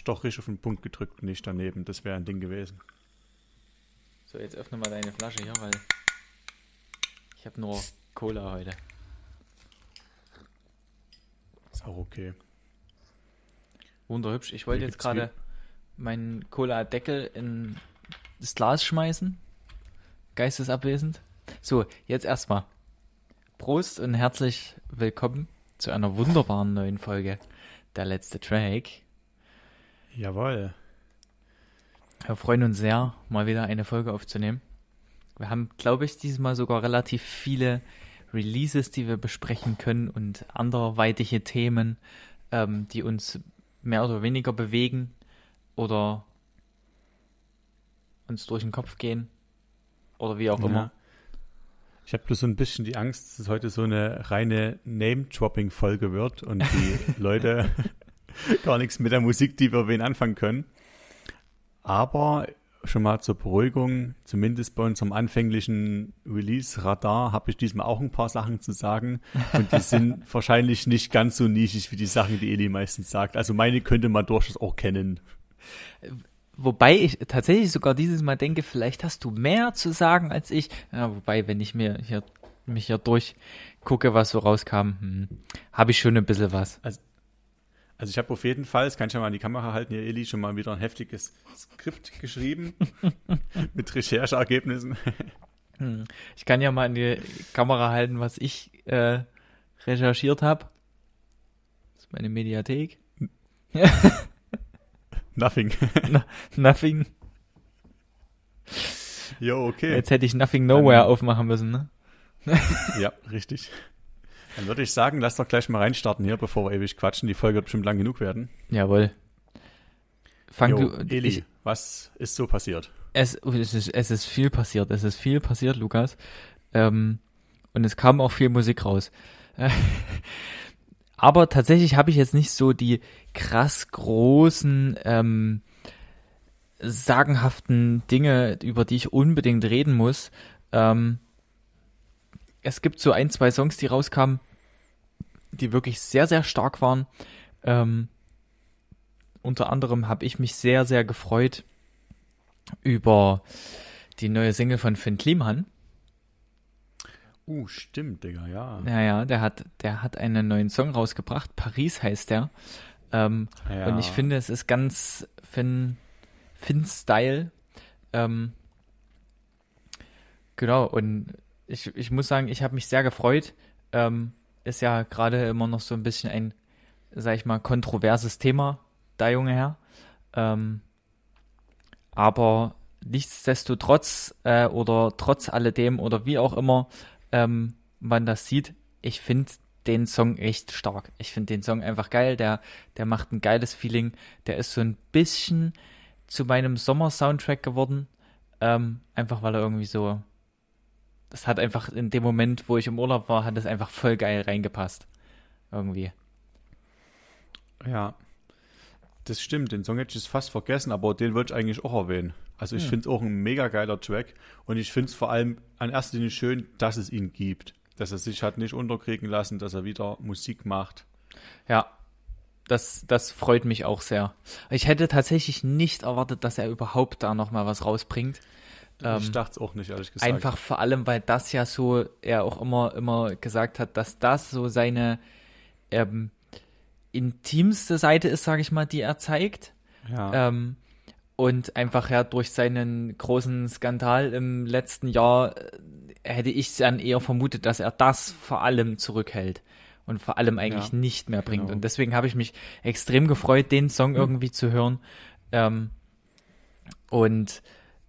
Abstochrisch auf den Punkt gedrückt und nicht daneben. Das wäre ein Ding gewesen. So, jetzt öffne mal deine Flasche hier, weil ich habe nur Cola heute. Ist auch okay. Wunderhübsch. Ich wollte jetzt gerade meinen Cola-Deckel in das Glas schmeißen. Geistesabwesend. So, jetzt erstmal. Prost und herzlich willkommen zu einer wunderbaren neuen Folge. Der letzte Track. Jawohl. Wir freuen uns sehr, mal wieder eine Folge aufzunehmen. Wir haben, glaube ich, dieses Mal sogar relativ viele Releases, die wir besprechen können und anderweitige Themen, ähm, die uns mehr oder weniger bewegen oder uns durch den Kopf gehen oder wie auch Ja. immer. Ich habe bloß so ein bisschen die Angst, dass es heute so eine reine Name-Dropping-Folge wird und die Leute gar nichts mit der Musik, die wir wen anfangen können. Aber schon mal zur Beruhigung, zumindest bei unserem anfänglichen Release-Radar habe ich diesmal auch ein paar Sachen zu sagen und die sind wahrscheinlich nicht ganz so nischig wie die Sachen, die Eli meistens sagt. Also meine könnte man durchaus auch kennen. Wobei ich tatsächlich sogar dieses Mal denke, vielleicht hast du mehr zu sagen als ich. Ja, wobei, wenn ich mir hier, mich hier durchgucke, was so rauskam, hm, habe ich schon ein bisschen was. Also ich habe auf jeden Fall, das kann ich ja mal in die Kamera halten, hier Eli, schon mal wieder ein heftiges Skript geschrieben mit Rechercheergebnissen. Hm. Ich kann ja mal in die Kamera halten, was ich äh, recherchiert habe. Das ist meine Mediathek. Nothing. Nothing. Jo, okay. Jetzt hätte ich Nothing Nowhere aufmachen müssen, ne? Ja, richtig. Dann würde ich sagen, lass doch gleich mal reinstarten hier, bevor wir ewig quatschen. Die Folge wird bestimmt lang genug werden. Jawohl. Fang Jo, du. Eli, Ich, was ist so passiert? es, es, ist, es ist viel passiert. Es ist viel passiert, Lukas. Ähm, und es kam auch viel Musik raus. Aber tatsächlich habe ich jetzt nicht so die krass großen, ähm, sagenhaften Dinge, über die ich unbedingt reden muss. Ähm, es gibt so ein, zwei Songs, die rauskamen, die wirklich sehr, sehr stark waren. Ähm, unter anderem habe ich mich sehr, sehr gefreut über die neue Single von Finn Kliman. Uh, stimmt, Digga, ja. Ja, ja, der hat, der hat einen neuen Song rausgebracht. Paris heißt der. Ähm, ja. Und ich finde, es ist ganz Finn, Finn-Style. Ähm, genau, und ich, ich muss sagen, ich habe mich sehr gefreut. Ähm, ist ja gerade immer noch so ein bisschen ein, sag ich mal, kontroverses Thema, da junge Herr. Ähm, aber nichtsdestotrotz äh, oder trotz alledem oder wie auch immer ähm, man das sieht, ich finde den Song echt stark. Ich finde den Song einfach geil. Der, der macht ein geiles Feeling. Der ist so ein bisschen zu meinem Sommer-Soundtrack geworden. Ähm, einfach weil er irgendwie so. Das hat einfach in dem Moment, wo ich im Urlaub war, hat es einfach voll geil reingepasst. Irgendwie. Ja. Das stimmt, den Song hätte ich jetzt fast vergessen, aber den wollte ich eigentlich auch erwähnen. Also ich Hm. finde es auch ein mega geiler Track und ich finde es vor allem an erster Linie schön, dass es ihn gibt. Dass er sich hat nicht unterkriegen lassen, dass er wieder Musik macht. Ja. Das, das freut mich auch sehr. Ich hätte tatsächlich nicht erwartet, dass er überhaupt da nochmal was rausbringt. Ich Ähm, dachte es auch nicht, ehrlich gesagt. Einfach vor allem, weil das ja so, er auch immer, immer gesagt hat, dass das so seine ähm, intimste Seite ist, sage ich mal, die er zeigt. Ja. Ähm, und einfach ja durch seinen großen Skandal im letzten Jahr äh, hätte ich dann eher vermutet, dass er das vor allem zurückhält und vor allem eigentlich Ja, nicht mehr bringt. genau. Und deswegen habe ich mich extrem gefreut, den Song irgendwie zu hören. Ähm, und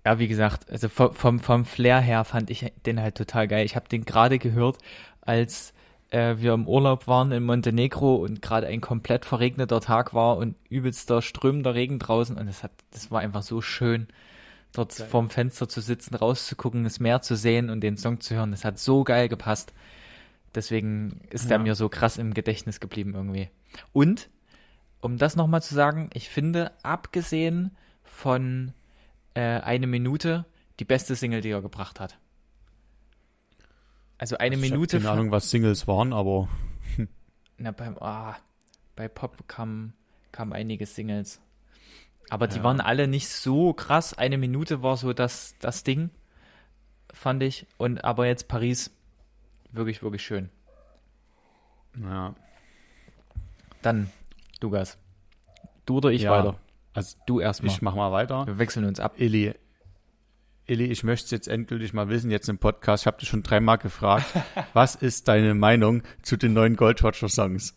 ja, wie gesagt, also vom, vom, Flair her fand ich den halt total geil. Ich habe den gerade gehört, als äh, wir im Urlaub waren in Montenegro und gerade ein komplett verregneter Tag war und übelster strömender Regen draußen und es hat, das war einfach so schön, dort Geil. vorm Fenster zu sitzen, rauszugucken, das Meer zu sehen und den Song zu hören. Das hat so geil gepasst. Deswegen ist der Ja. mir so krass im Gedächtnis geblieben irgendwie. Und, um das nochmal zu sagen, ich finde, abgesehen von äh, eine Minute, die beste Single, die er gebracht hat. Also eine Also ich Minute. Keine von- Ahnung, was Singles waren, aber Na, beim, ah, bei Pop kam, kam einige Singles. Aber die Ja. waren alle nicht so krass. Eine Minute war so das, das Ding, fand ich. Und aber jetzt Paris, wirklich, wirklich schön. Ja. Dann, Lukas. Du oder ich ja. weiter? Also Du erstmal. ich mach mal weiter. Wir wechseln uns ab. Illy, Illy, ich möchte jetzt endgültig mal wissen, jetzt im Podcast, ich habe dich schon dreimal gefragt, was ist deine Meinung zu den neuen Gold Roger Songs?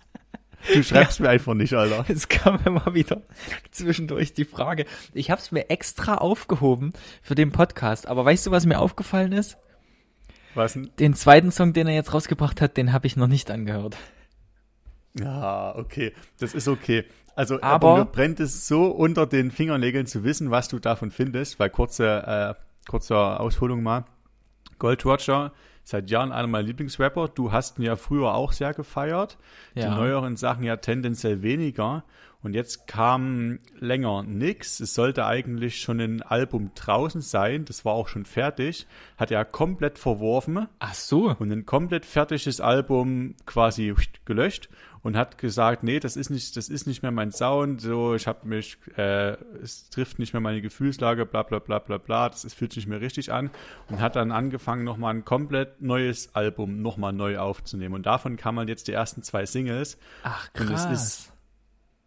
Du schreibst mir einfach nicht, Alter. Es kam immer wieder zwischendurch die Frage. Ich habe es mir extra aufgehoben für den Podcast. Aber weißt du, was mir aufgefallen ist? Was denn? Den zweiten Song, den er jetzt rausgebracht hat, den habe ich noch nicht angehört. Ja, okay, das ist okay. Also, Aber- aber mir brennt es so unter den Fingernägeln zu wissen, was du davon findest, weil kurze, äh, kurze Ausholung mal. Gold Roger, seit Jahren einer meiner Lieblingsrapper. Du hast ihn ja früher auch sehr gefeiert. Die Ja. neueren Sachen ja tendenziell weniger. Und jetzt kam länger nix. Es sollte eigentlich schon ein Album draußen sein. Das war auch schon fertig. Hat er komplett verworfen Ach so. und ein komplett fertiges Album quasi gelöscht und hat gesagt, nee, das ist nicht, das ist nicht mehr mein Sound, so, ich habe mich, äh, es trifft nicht mehr meine Gefühlslage, bla bla bla bla bla, das ist, fühlt sich nicht mehr richtig an und hat dann angefangen, nochmal ein komplett neues Album nochmal neu aufzunehmen und davon kam man jetzt die ersten zwei Singles Ach und es krass.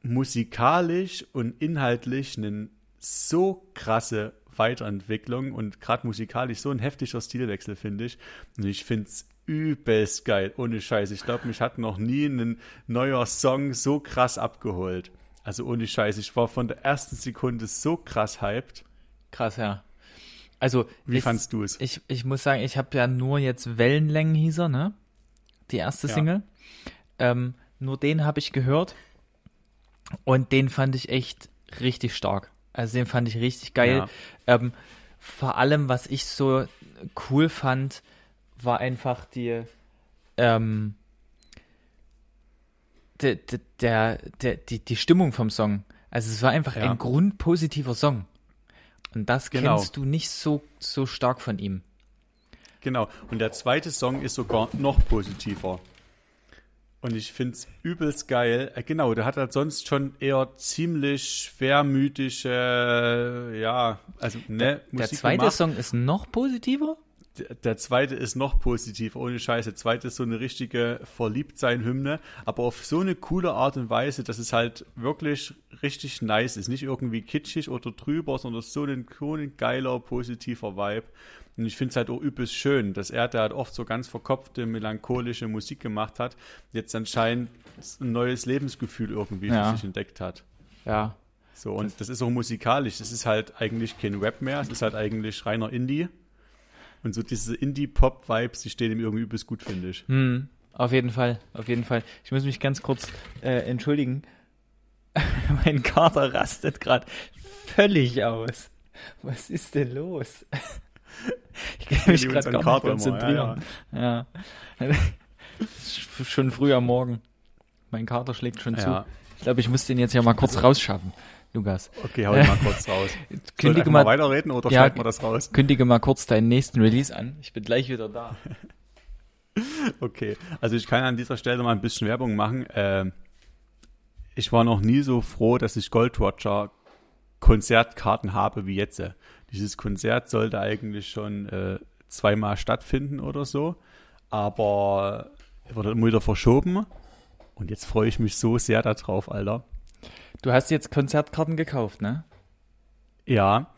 Musikalisch und inhaltlich eine so krasse Weiterentwicklung und gerade musikalisch so ein heftiger Stilwechsel, finde ich. Und ich finde es übelst geil, ohne Scheiß. Ich glaube, mich hat noch nie ein neuer Song so krass abgeholt. Also ohne Scheiß, ich war von der ersten Sekunde so krass hyped. Krass, ja. Also, Wie ich, fandst du es? Ich, ich muss sagen, ich habe ja nur jetzt Wellenlängen hieß er, ne? Die erste Ja. Single. Ähm, nur den habe ich gehört. Und den fand ich echt richtig stark. Also den fand ich richtig geil. Ja. Ähm, vor allem, was ich so cool fand, war einfach die, ähm, der, der, der, die, die Stimmung vom Song. Also es war einfach Ja. ein grundpositiver Song. Und das Genau. kennst du nicht so, so stark von ihm. Genau. Und der zweite Song ist sogar noch positiver. Und ich finde es übelst geil. Äh, genau, der hat halt sonst schon eher ziemlich schwermütige, ja, also ne, Der Musik zweite gemacht. Song ist noch positiver? Der, der zweite ist noch positiver, ohne Scheiße. Der zweite ist so eine richtige Verliebtsein-Hymne, aber auf so eine coole Art und Weise, dass es halt wirklich richtig nice ist. Nicht irgendwie kitschig oder drüber, sondern so ein, so ein geiler, positiver Vibe. Und ich finde es halt auch übelst schön, dass er, der halt oft so ganz verkopfte, melancholische Musik gemacht hat, jetzt anscheinend ein neues Lebensgefühl irgendwie Ja. für sich entdeckt hat. Ja. So, und das ist auch musikalisch. Das ist halt eigentlich kein Rap mehr, es ist halt eigentlich reiner Indie. Und so diese Indie-Pop-Vibes, die stehen ihm irgendwie übelst gut, finde ich. Hm, auf jeden Fall, auf jeden Fall. Ich muss mich ganz kurz äh, entschuldigen. mein Kater rastet gerade völlig aus. Was ist denn los? Ich kann mich gerade gar nicht konzentrieren. Ja, schon früh am Morgen. Mein Kater schlägt schon zu. Ja. Ich glaube, ich muss den jetzt ja mal kurz rausschaffen, Lukas. Okay, hau ihn mal kurz raus. Kündige ich mal mal, weiterreden oder Ja, schneiden wir das raus? kündige mal kurz deinen nächsten Release an. Ich bin gleich wieder da. Okay, also ich kann an dieser Stelle mal ein bisschen Werbung machen. Ähm, ich war noch nie so froh, dass ich Gold Roger Konzertkarten habe wie jetzt. Dieses Konzert sollte eigentlich schon äh, zweimal stattfinden oder so, aber wurde immer wieder verschoben. Und jetzt freue ich mich so sehr darauf, Alter. Du hast jetzt Konzertkarten gekauft, ne? Ja,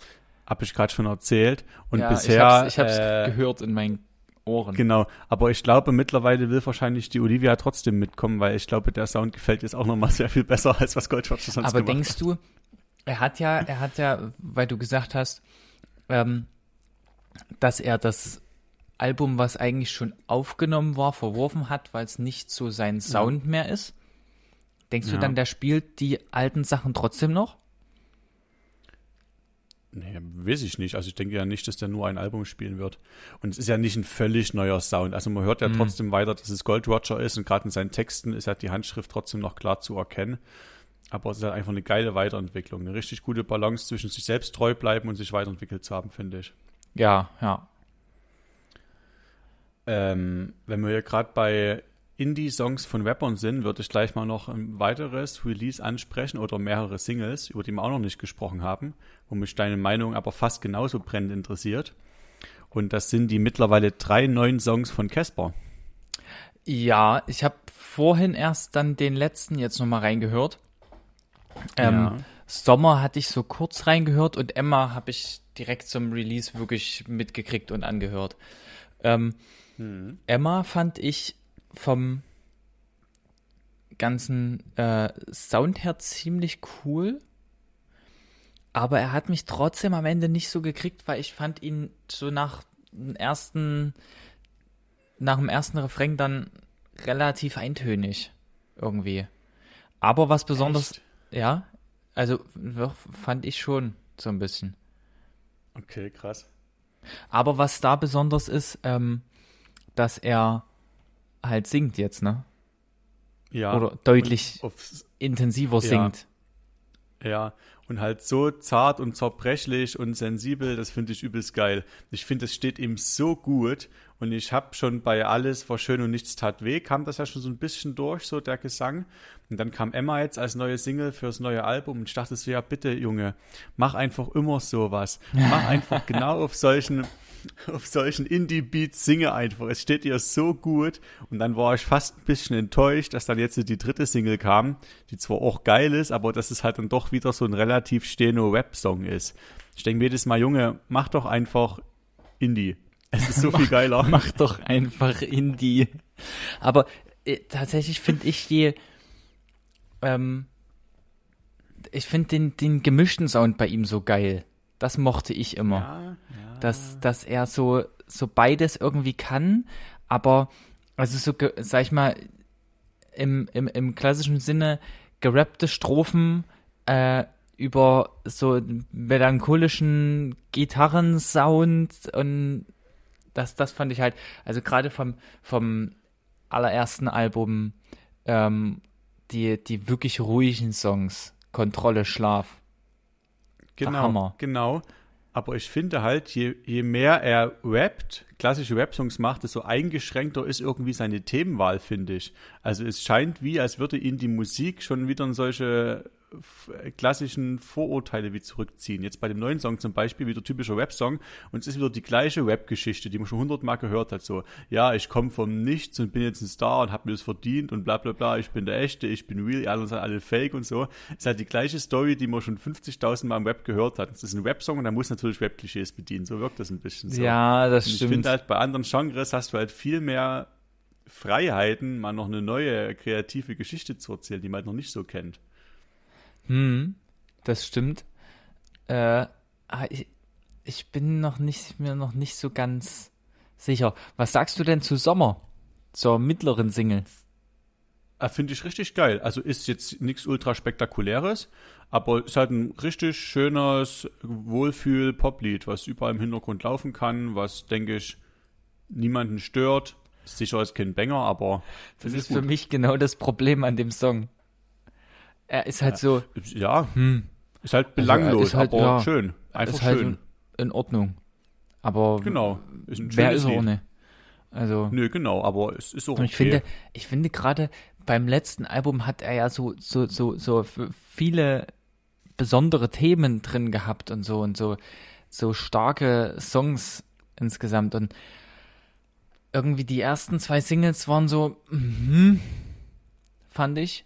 habe ich gerade schon erzählt. Und ja, bisher. ich hab's, ich hab's äh, gehört in meinen Ohren. Genau, aber ich glaube, mittlerweile will wahrscheinlich die Olivia trotzdem mitkommen, weil ich glaube, der Sound gefällt jetzt auch nochmal sehr viel besser, als was Gold Roger sonst Aber gemacht denkst du, er hat ja, er hat ja, weil du gesagt hast, ähm, dass er das Album, was eigentlich schon aufgenommen war, verworfen hat, weil es nicht so sein Sound mehr ist. Denkst du Ja. dann, der spielt die alten Sachen trotzdem noch? Nee, weiß ich nicht. Also ich denke ja nicht, dass der nur ein Album spielen wird. Und es ist ja nicht ein völlig neuer Sound. Also man hört ja Mhm. trotzdem weiter, dass es Gold Roger ist und gerade in seinen Texten ist halt die Handschrift trotzdem noch klar zu erkennen. Aber es ist halt einfach eine geile Weiterentwicklung. Eine richtig gute Balance zwischen sich selbst treu bleiben und sich weiterentwickelt zu haben, finde ich. Ja, ja. Ähm, wenn wir hier gerade bei Indie-Songs von Rappern sind, würde ich gleich mal noch ein weiteres Release ansprechen oder mehrere Singles, über die wir auch noch nicht gesprochen haben, wo mich deine Meinung aber fast genauso brennend interessiert. Und das sind die mittlerweile drei neuen Songs von Casper. Ja, ich habe vorhin erst dann den letzten jetzt nochmal reingehört. Ähm, ja. Sommer hatte ich so kurz reingehört und Emma habe ich direkt zum Release wirklich mitgekriegt und angehört. Ähm, hm. Emma fand ich vom ganzen äh, Sound her ziemlich cool. Aber er hat mich trotzdem am Ende nicht so gekriegt, weil ich fand ihn so nach dem ersten, nach dem ersten Refrain dann relativ eintönig irgendwie. Aber was besonders, Echt? Ja, also fand ich schon so ein bisschen. Okay, krass. Aber was da besonders ist, ähm, dass er halt singt jetzt, ne? Ja. Oder deutlich intensiver singt. Ja. ja. Und halt so zart und zerbrechlich und sensibel, das finde ich übelst geil. Ich finde, es steht ihm so gut. Und ich habe schon bei Alles war schön und nichts tat weh, kam das ja schon so ein bisschen durch, so der Gesang. Und dann kam Emma jetzt als neue Single fürs neue Album und ich dachte so, ja bitte Junge, mach einfach immer sowas. Mach einfach genau auf solchen auf solchen Indie-Beats singe einfach. Es steht ihr so gut. Und dann war ich fast ein bisschen enttäuscht, dass dann jetzt die dritte Single kam, die zwar auch geil ist, aber dass es halt dann doch wieder so ein relativ stehender Rap-Song ist. Ich denke jedes Mal, Junge, mach doch einfach Indie. Es ist so viel geiler. mach doch einfach Indie. Aber äh, tatsächlich finde ich die, ähm, ich finde den, den gemischten Sound bei ihm so geil. Das mochte ich immer. Ja, ja. Dass, dass er so, so beides irgendwie kann, aber, also so, sag ich mal, im, im, im klassischen Sinne gerappte Strophen äh, über so melancholischen Gitarrensound und das, das fand ich halt, also gerade vom, vom allerersten Album, ähm, die, die wirklich ruhigen Songs, Kontrolle, Schlaf, Genau, genau. Aber ich finde halt, je, je mehr er rappt, klassische Rap-Songs macht, desto eingeschränkter ist irgendwie seine Themenwahl, finde ich. Also es scheint wie, als würde ihn die Musik schon wieder in solche klassischen Vorurteile wie zurückziehen. Jetzt bei dem neuen Song zum Beispiel, wieder typischer Rap-Song, und es ist wieder die gleiche Rap-Geschichte, die man schon hundertmal gehört hat. So, ja, ich komme vom Nichts und bin jetzt ein Star und habe mir das verdient und bla bla bla, ich bin der Echte, ich bin real, alle sind alle fake und so. Es ist halt die gleiche Story, die man schon 50.000 Mal im Web gehört hat. Es ist ein Rap-Song und da muss natürlich Rap-Klischees bedienen. So wirkt das ein bisschen so. Ja, das und stimmt. Ich finde halt, bei anderen Genres hast du halt viel mehr Freiheiten, mal noch eine neue kreative Geschichte zu erzählen, die man halt noch nicht so kennt. Hm, das stimmt. Äh, ah, ich, ich bin noch nicht, mir noch nicht so ganz sicher. Was sagst du denn zu Sommer? Zur mittleren Single? Ah, Finde ich richtig geil. Also ist jetzt nichts ultra spektakuläres, aber ist halt ein richtig schönes Wohlfühl-Poplied, was überall im Hintergrund laufen kann, was, denke ich, niemanden stört. Sicher ist kein Banger, aber. Das ist für mich genau das Problem an dem Song. Er ist halt so. Ja. Hm. Ist halt belanglos, also ist halt, aber ja, schön. Einfach ist halt schön. in Ordnung. Aber. Genau. Ist ein wer ist er ohne? Also. Nö, genau, aber es ist auch okay. Ich finde, ich finde gerade beim letzten Album hat er ja so, so, so, so viele besondere Themen drin gehabt und so und so, so starke Songs insgesamt und irgendwie die ersten zwei Singles waren so, mm, fand ich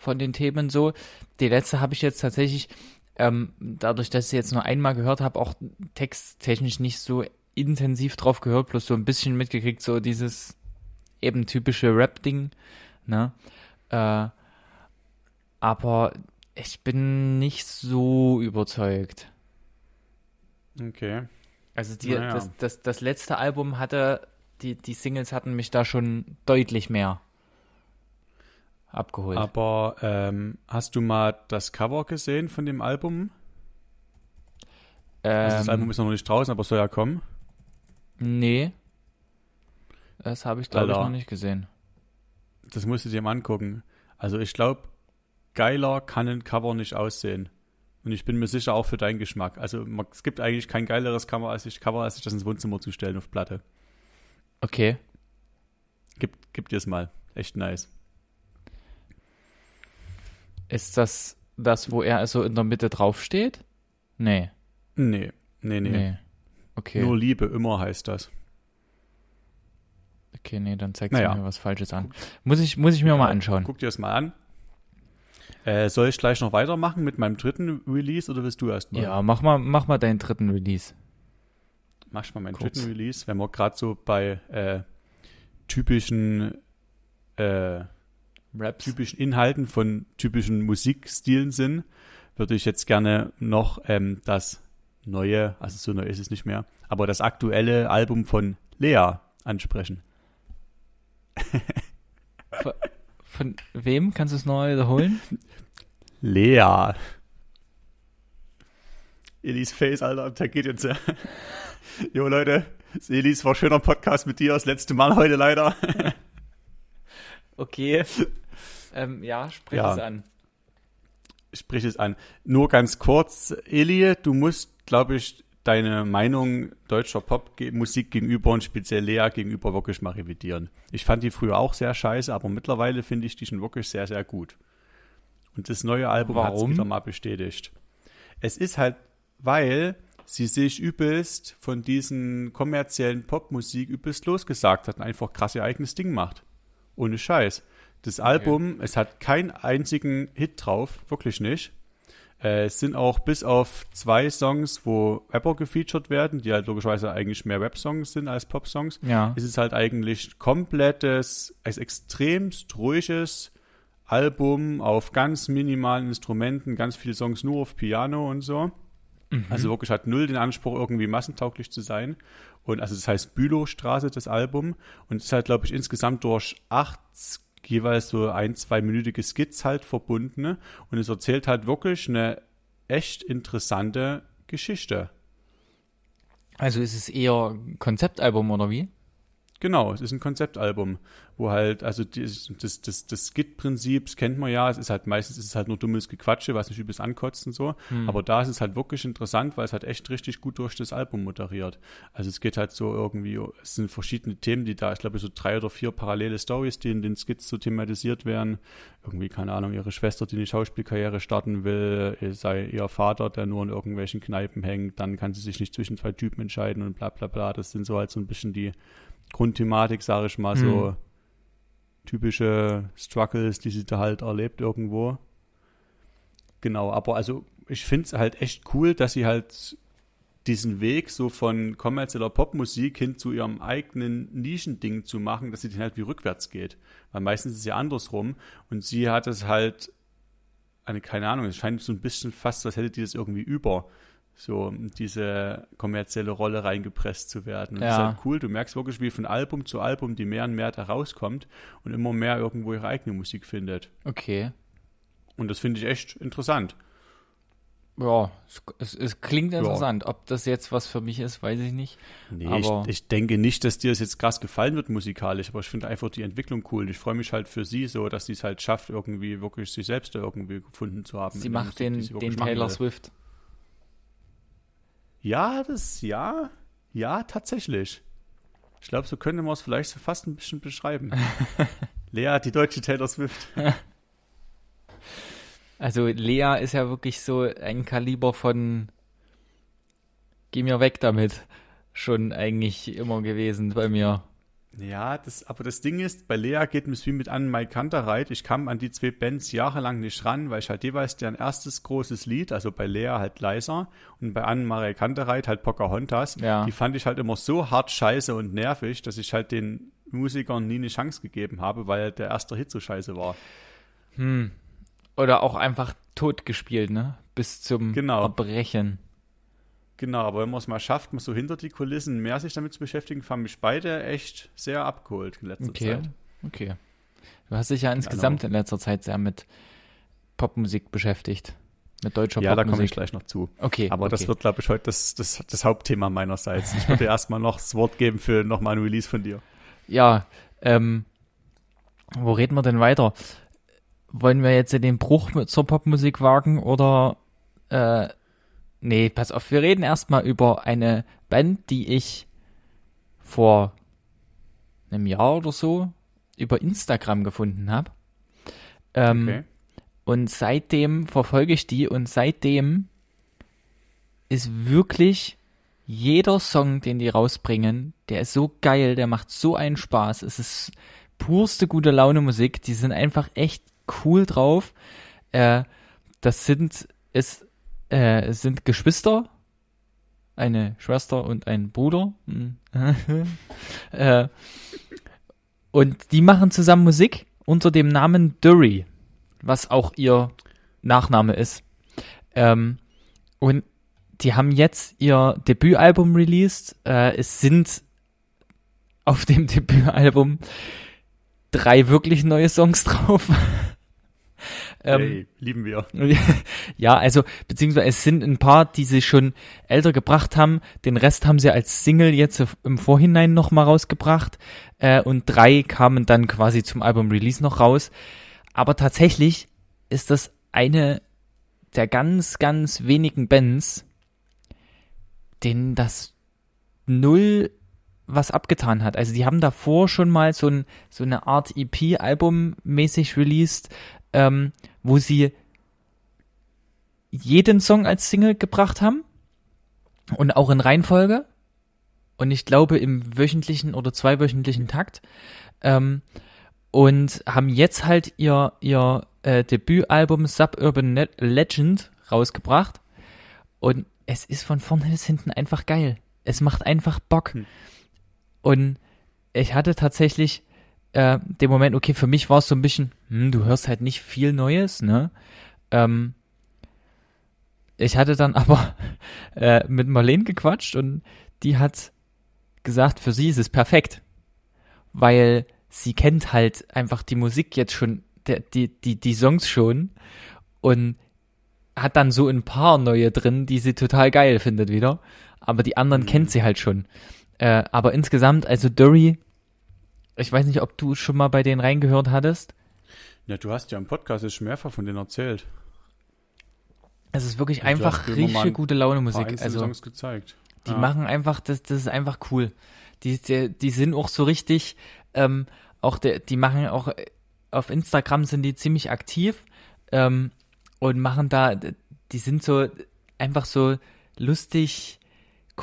von den Themen so. Die letzte habe ich jetzt tatsächlich, ähm, dadurch, dass ich jetzt nur einmal gehört habe, auch texttechnisch nicht so intensiv drauf gehört, bloß so ein bisschen mitgekriegt, so dieses eben typische Rap-Ding, ne? Äh, aber ich bin nicht so überzeugt. Okay. Also die, naja. das, das, das letzte Album hatte, die, die Singles hatten mich da schon deutlich mehr abgeholt. Aber ähm, hast du mal das Cover gesehen von dem Album? Ähm, also das Album ist noch nicht draußen, aber soll ja kommen. Nee. Das habe ich, glaube ich, noch nicht gesehen. Das musst du dir mal angucken. Also ich glaube, geiler kann ein Cover nicht aussehen. Und ich bin mir sicher auch für deinen Geschmack. Also es gibt eigentlich kein geileres Cover, als ich, Cover, als ich das ins Wohnzimmer zu stellen auf Platte. Okay. Gib, gib dir es mal. Echt nice. Ist das das, wo er also in der Mitte draufsteht? Nee. Nee, nee, nee. nee. Okay. Nur Liebe immer heißt das. Okay, nee, dann zeigt naja. mir was Falsches an. Muss ich, muss ich mir ja, mal anschauen. Guck dir das mal an. Äh, soll ich gleich noch weitermachen mit meinem dritten Release oder willst du erst mal? Ja, mach mal, mach mal deinen dritten Release. Mach ich mal meinen Kurz. dritten Release, wenn wir gerade so bei äh, typischen äh, Raps. typischen Inhalten von typischen Musikstilen sind, würde ich jetzt gerne noch ähm, das neue, also so neu ist es nicht mehr, aber das aktuelle Album von Lea ansprechen. von, von wem? Kannst du es neu wiederholen? Lea. Elis Face, Alter, der geht jetzt. jo, Leute, Elis, war schöner Podcast mit dir. Das letzte Mal heute leider. Okay. Ähm, ja, sprich ja. es an. Sprich es an. Nur ganz kurz, Eli, du musst, glaube ich, deine Meinung deutscher Popmusik gegenüber und speziell Lea gegenüber wirklich mal revidieren. Ich fand die früher auch sehr scheiße, aber mittlerweile finde ich die schon wirklich sehr, sehr gut. Und das neue Album hat es wieder mal bestätigt. Es ist halt, weil sie sich übelst von diesen kommerziellen Popmusik übelst losgesagt hat und einfach krass ihr eigenes Ding macht. Ohne Scheiß. Das Album, okay. es hat keinen einzigen Hit drauf, wirklich nicht. Äh, es sind auch bis auf zwei Songs, wo Rapper gefeatured werden, die halt logischerweise eigentlich mehr Rap-Songs sind als Pop-Songs. Ja. Es ist halt eigentlich komplettes, ein extremst ruhiges Album auf ganz minimalen Instrumenten, ganz viele Songs nur auf Piano und so. Mhm. Also wirklich hat null den Anspruch, irgendwie massentauglich zu sein. Und also das heißt Bülowstraße, das Album. Und es ist halt, glaube ich, insgesamt durch acht jeweils so ein, zweiminütige Skits halt verbunden. Ne? Und es erzählt halt wirklich eine echt interessante Geschichte. Also ist es eher Konzeptalbum oder wie? Genau, es ist ein Konzeptalbum, wo halt, also das, das, das, das Skit-Prinzip, das kennt man ja, es ist halt meistens ist es halt nur dummes Gequatsche, was nicht übelst ankotzt und so. Hm. Aber da ist es halt wirklich interessant, weil es halt echt richtig gut durch das Album moderiert. Also es geht halt so irgendwie, es sind verschiedene Themen, die da, ich glaube, so drei oder vier parallele Stories, die in den Skits so thematisiert werden. Irgendwie, keine Ahnung, ihre Schwester, die eine Schauspielkarriere starten will, sei ihr Vater, der nur in irgendwelchen Kneipen hängt, dann kann sie sich nicht zwischen zwei Typen entscheiden und bla bla bla. Das sind so halt so ein bisschen die Grundthematik, sage ich mal, mhm. so typische Struggles, die sie da halt erlebt irgendwo. Genau, aber also ich finde es halt echt cool, dass sie halt diesen Weg so von kommerzieller Popmusik hin zu ihrem eigenen Nischending zu machen, dass sie den halt wie rückwärts geht. Weil meistens ist es ja andersrum und sie hat es halt, eine, keine Ahnung, es scheint so ein bisschen fast, als hätte die das irgendwie über so diese kommerzielle Rolle reingepresst zu werden. Und ja. das ist halt cool. Du merkst wirklich, wie von Album zu Album die mehr und mehr da rauskommt und immer mehr irgendwo ihre eigene Musik findet. Okay. Und das finde ich echt interessant. Ja, es, es klingt interessant. Ja. Ob das jetzt was für mich ist, weiß ich nicht. Nee, aber ich, ich denke nicht, dass dir es jetzt krass gefallen wird musikalisch, aber ich finde einfach die Entwicklung cool. Ich freue mich halt für sie so, dass sie es halt schafft, irgendwie wirklich sich selbst irgendwie gefunden zu haben. Sie macht den, den Taylor Swift. Ja, das, ja, ja, tatsächlich. Ich glaube, so könnte man es vielleicht so fast ein bisschen beschreiben. Lea, die deutsche Taylor Swift. Also Lea ist ja wirklich so ein Kaliber von Geh mir weg damit schon eigentlich immer gewesen bei mir. Ja, das, aber das Ding ist, bei Lea geht es wie mit Anne Mai Kantereit. Ich kam an die zwei Bands jahrelang nicht ran, weil ich halt jeweils deren erstes großes Lied, also bei Lea halt leiser und bei Anne Mai Kantereit halt Pocahontas, ja. die fand ich halt immer so hart scheiße und nervig, dass ich halt den Musikern nie eine Chance gegeben habe, weil der erste Hit so scheiße war. Hm. Oder auch einfach tot gespielt, ne? Bis zum genau. Erbrechen. Genau, aber wenn man es mal schafft, mal so hinter die Kulissen mehr sich damit zu beschäftigen, fanden mich beide echt sehr abgeholt in letzter okay. Zeit. Okay. Du hast dich ja insgesamt genau. in letzter Zeit sehr mit Popmusik beschäftigt. Mit deutscher ja, Popmusik. Ja, da komme ich gleich noch zu. Okay. Aber okay. das wird, glaube ich, heute das, das, das Hauptthema meinerseits. Ich würde erstmal noch das Wort geben für nochmal ein Release von dir. Ja, ähm, wo reden wir denn weiter? Wollen wir jetzt den Bruch mit zur Popmusik wagen oder äh, Nee, pass auf, wir reden erstmal über eine Band, die ich vor einem Jahr oder so über Instagram gefunden habe. Ähm, Okay. Und seitdem verfolge ich die und seitdem ist wirklich jeder Song, den die rausbringen, der ist so geil, der macht so einen Spaß. Es ist purste gute Laune Musik. Die sind einfach echt cool drauf. Äh, das sind es, äh, es sind Geschwister, eine Schwester und ein Bruder. Hm. äh, und die machen zusammen Musik unter dem Namen Dury, was auch ihr Nachname ist. Ähm, und die haben jetzt ihr Debütalbum released. Äh, es sind auf dem Debütalbum drei wirklich neue Songs drauf. Ähm, Hey, lieben wir. ja, also beziehungsweise es sind ein paar, die sie schon älter gebracht haben. Den Rest haben sie als Single jetzt im Vorhinein noch mal rausgebracht äh, und drei kamen dann quasi zum Album-Release noch raus. Aber tatsächlich ist das eine der ganz, ganz wenigen Bands, denen das null was abgetan hat. Also die haben davor schon mal so, ein, so eine Art EP-Album mäßig released, ähm, wo sie jeden Song als Single gebracht haben und auch in Reihenfolge und ich glaube im wöchentlichen oder zweiwöchentlichen Takt ähm, und haben jetzt halt ihr ihr äh, Debütalbum Suburban Ne- Legend rausgebracht und es ist von vorne bis hinten einfach geil. Es macht einfach Bock. Hm. Und ich hatte tatsächlich äh, den Moment, okay, für mich war es so ein bisschen, hm, du hörst halt nicht viel Neues, ne? Ähm, ich hatte dann aber äh, mit Marlene gequatscht und die hat gesagt, für sie ist es perfekt, weil sie kennt halt einfach die Musik jetzt schon, der, die, die, die Songs schon und hat dann so ein paar neue drin, die sie total geil findet wieder, aber die anderen Mhm. kennt sie halt schon. Äh, aber insgesamt, also Dury, ich weiß nicht, ob du schon mal bei denen reingehört hattest. Ja, du hast ja im Podcast schon mehrfach von denen erzählt. Es ist wirklich Du einfach richtig gute Laune Musik. Also Songs gezeigt. die Ja. machen einfach, das, das ist einfach cool. Die, die, die sind auch so richtig, ähm, auch der, die machen auch auf Instagram sind die ziemlich aktiv ähm, und machen da, die sind so einfach so lustig,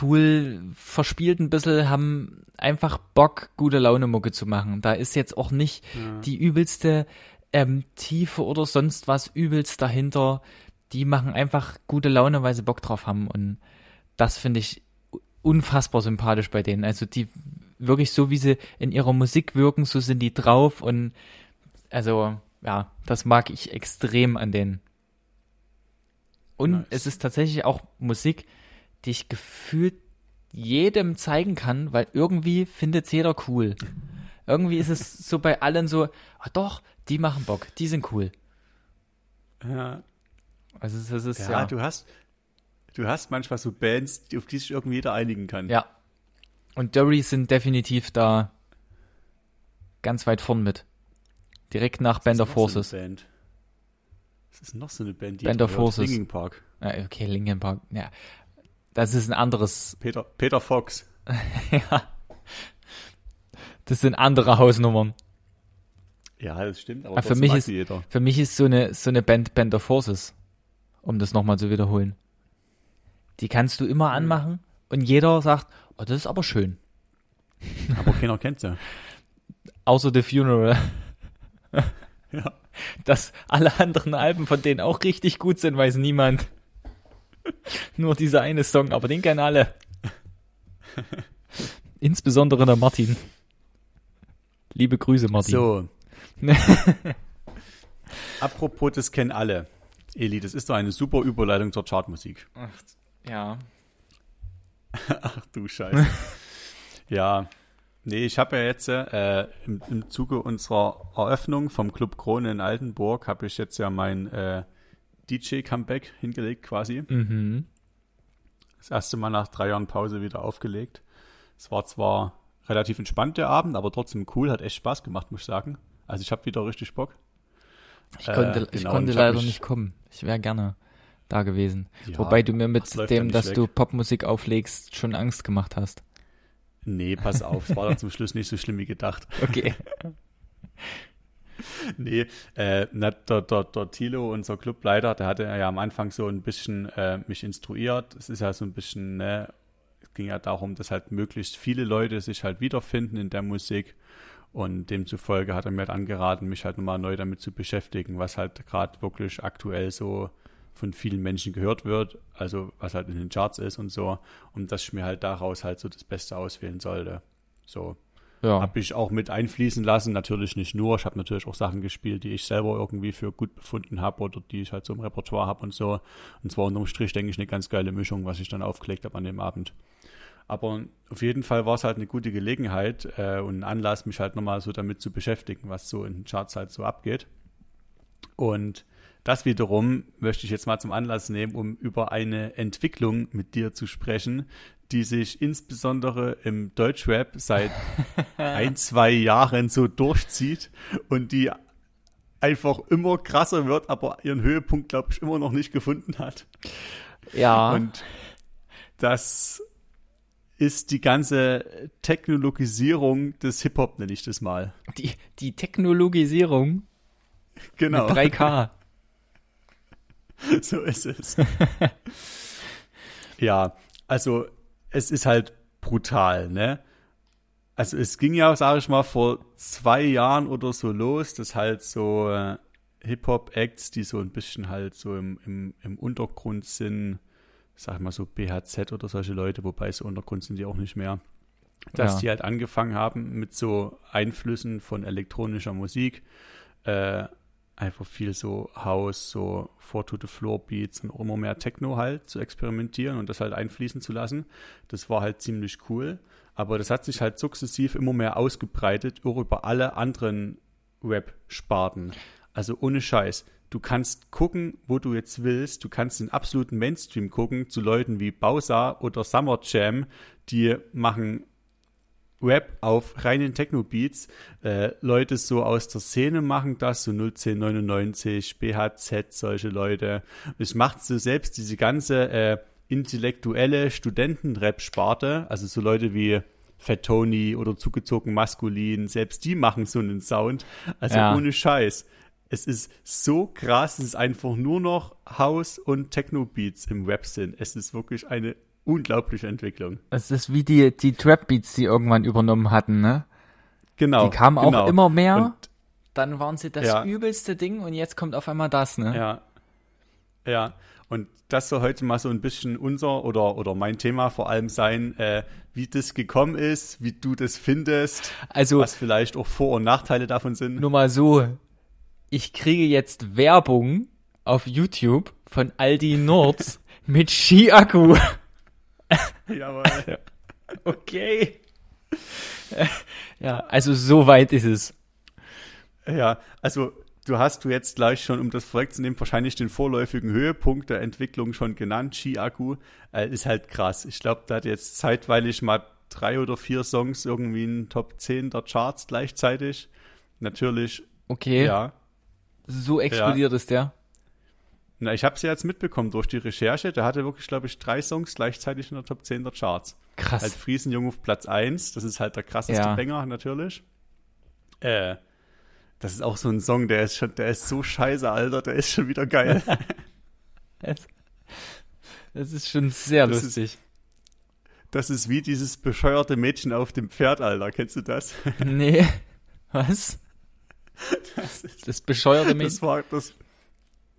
cool, verspielt ein bisschen, haben einfach Bock, gute Laune Mucke zu machen. Da ist jetzt auch nicht Ja. die übelste ähm, Tiefe oder sonst was übelst dahinter. Die machen einfach gute Laune, weil sie Bock drauf haben. Und das finde ich unfassbar sympathisch bei denen. Also die wirklich so, wie sie in ihrer Musik wirken, so sind die drauf. Und also, ja, das mag ich extrem an denen. Und Nice. es ist tatsächlich auch Musik, die ich gefühlt jedem zeigen kann, weil irgendwie findet jeder cool. Irgendwie ist es so bei allen so, ah doch, die machen Bock, die sind cool. Ja, Also es ist ja, ja, du hast du hast manchmal so Bands, auf die sich irgendwie jeder einigen kann. ja. Und Dury sind definitiv da ganz weit vorn mit. Direkt nach Band of Forces. So Band? Was ist noch so eine Band, die Band of? Forces. Linkin Park. Ah, okay, Linkin Park. Ja, das ist ein anderes. Peter, Peter Fox. ja, das sind andere Hausnummern. Ja, das stimmt, aber Ah, für mich ist- jeder. Für mich ist so eine so eine Band Band of Forces, um das nochmal zu wiederholen. Die kannst du immer anmachen und jeder sagt, oh, das ist aber schön. Aber keiner kennt sie. Außer The Funeral. Ja. Dass alle anderen Alben von denen auch richtig gut sind, weiß niemand. Nur dieser eine Song, aber den kennen alle. Insbesondere der Martin. Liebe Grüße, Martin. So. Apropos, das kennen alle. Eli, das ist doch eine super Überleitung zur Chartmusik. Ach, ja. Ach du Scheiße. ja. Nee, ich habe ja jetzt äh, im, im Zuge unserer Eröffnung vom Club Krone in Altenburg habe ich jetzt ja mein äh, DJ-Comeback hingelegt quasi. Mhm. Das erste Mal nach drei Jahren Pause wieder aufgelegt. Es war zwar relativ entspannt der Abend, aber trotzdem cool, hat echt Spaß gemacht, muss ich sagen. Also ich habe wieder richtig Bock. Ich konnte, Äh, ich genau, konnte und ich leider nicht kommen. Ich wäre gerne da gewesen. Ja, Wobei du mir mit das dem, dass weg. du Popmusik auflegst, schon Angst gemacht hast. Nee, pass auf, es war dann zum Schluss nicht so schlimm wie gedacht. Okay. nee, äh, na, der, der, der Thilo, unser Clubleiter, der hatte ja am Anfang so ein bisschen äh, mich instruiert. Es ist ja so ein bisschen, ne, es ging ja darum, dass halt möglichst viele Leute sich halt wiederfinden in der Musik. Und demzufolge hat er mir halt angeraten, mich halt nochmal neu damit zu beschäftigen, was halt gerade wirklich aktuell so von vielen Menschen gehört wird, also was halt in den Charts ist und so, und dass ich mir halt daraus halt so das Beste auswählen sollte. So. Ja. Habe ich auch mit einfließen lassen, natürlich nicht nur. Ich habe natürlich auch Sachen gespielt, die ich selber irgendwie für gut befunden habe oder die ich halt so im Repertoire habe und so. Und zwar unterm Strich, denke ich, eine ganz geile Mischung, was ich dann aufgelegt habe an dem Abend. Aber auf jeden Fall war es halt eine gute Gelegenheit äh, und ein Anlass, mich halt nochmal so damit zu beschäftigen, was so in den Charts halt so abgeht. Und das wiederum möchte ich jetzt mal zum Anlass nehmen, um über eine Entwicklung mit dir zu sprechen, die sich insbesondere im Deutschrap seit ein, zwei Jahren so durchzieht und die einfach immer krasser wird, aber ihren Höhepunkt, glaube ich, immer noch nicht gefunden hat. Ja. Und das ist die ganze Technologisierung des Hip-Hop, nenne ich das mal. Die, die Technologisierung? Genau. Mit 3K. so ist es. ja, also es ist halt brutal, ne? Also es ging ja, sage ich mal, vor zwei Jahren oder so los, dass halt so äh, Hip-Hop-Acts, die so ein bisschen halt so im, im, im Untergrund sind, sag ich mal so BHZ oder solche Leute, wobei so Untergrund sind die auch nicht mehr, dass ja. die halt angefangen haben mit so Einflüssen von elektronischer Musik, äh, einfach viel so House, so Four to the Floor Beats und immer mehr Techno halt zu experimentieren und das halt einfließen zu lassen. Das war halt ziemlich cool. Aber das hat sich halt sukzessiv immer mehr ausgebreitet, auch über alle anderen Web-Sparten. Also ohne Scheiß. Du kannst gucken, wo du jetzt willst. Du kannst den absoluten Mainstream gucken zu Leuten wie Bowser oder Summer Jam, die machen Rap auf reinen Techno-Beats. Äh, Leute so aus der Szene machen das, so 01099, BHZ, solche Leute. Es macht so selbst diese ganze äh, intellektuelle Studenten-Rap-Sparte, also so Leute wie Fat Tony oder zugezogen maskulin, selbst die machen so einen Sound. Also ja. ohne Scheiß. Es ist so krass, es ist einfach nur noch House und Techno-Beats im Web sind. Es ist wirklich eine unglaubliche Entwicklung. Es ist wie die, die Trap-Beats, die irgendwann übernommen hatten, ne? Genau. Die kamen genau. auch immer mehr. Und, dann waren sie das ja. übelste Ding und jetzt kommt auf einmal das, ne? Ja. Ja. Und das soll heute mal so ein bisschen unser oder, oder mein Thema vor allem sein, äh, wie das gekommen ist, wie du das findest, also, was vielleicht auch Vor- und Nachteile davon sind. Nur mal so, ich kriege jetzt Werbung auf YouTube von Aldi Nords mit Ski-Akku. Jawohl. okay. Ja, also so weit ist es. Ja, also du hast du jetzt gleich schon, um das vorwegzunehmen, wahrscheinlich den vorläufigen Höhepunkt der Entwicklung schon genannt. Ski-Akku äh, ist halt krass. Ich glaube, da hat jetzt zeitweilig mal drei oder vier Songs irgendwie in Top 10 der Charts gleichzeitig. Natürlich. Okay. Ja. So explodiert ja. ist der. Na, ich habe es ja jetzt mitbekommen durch die Recherche. Der hatte wirklich, glaube ich, drei Songs gleichzeitig in der Top 10 der Charts. Krass. Halt Friesenjung auf Platz 1. Das ist halt der krasseste ja. Banger natürlich. Äh, das ist auch so ein Song, der ist schon, der ist so scheiße, Alter. Der ist schon wieder geil. das ist schon sehr das lustig. Ist, das ist wie dieses bescheuerte Mädchen auf dem Pferd, Alter. Kennst du das? Nee. Was? Das, ist, das bescheuerte Mädchen. Das war, das,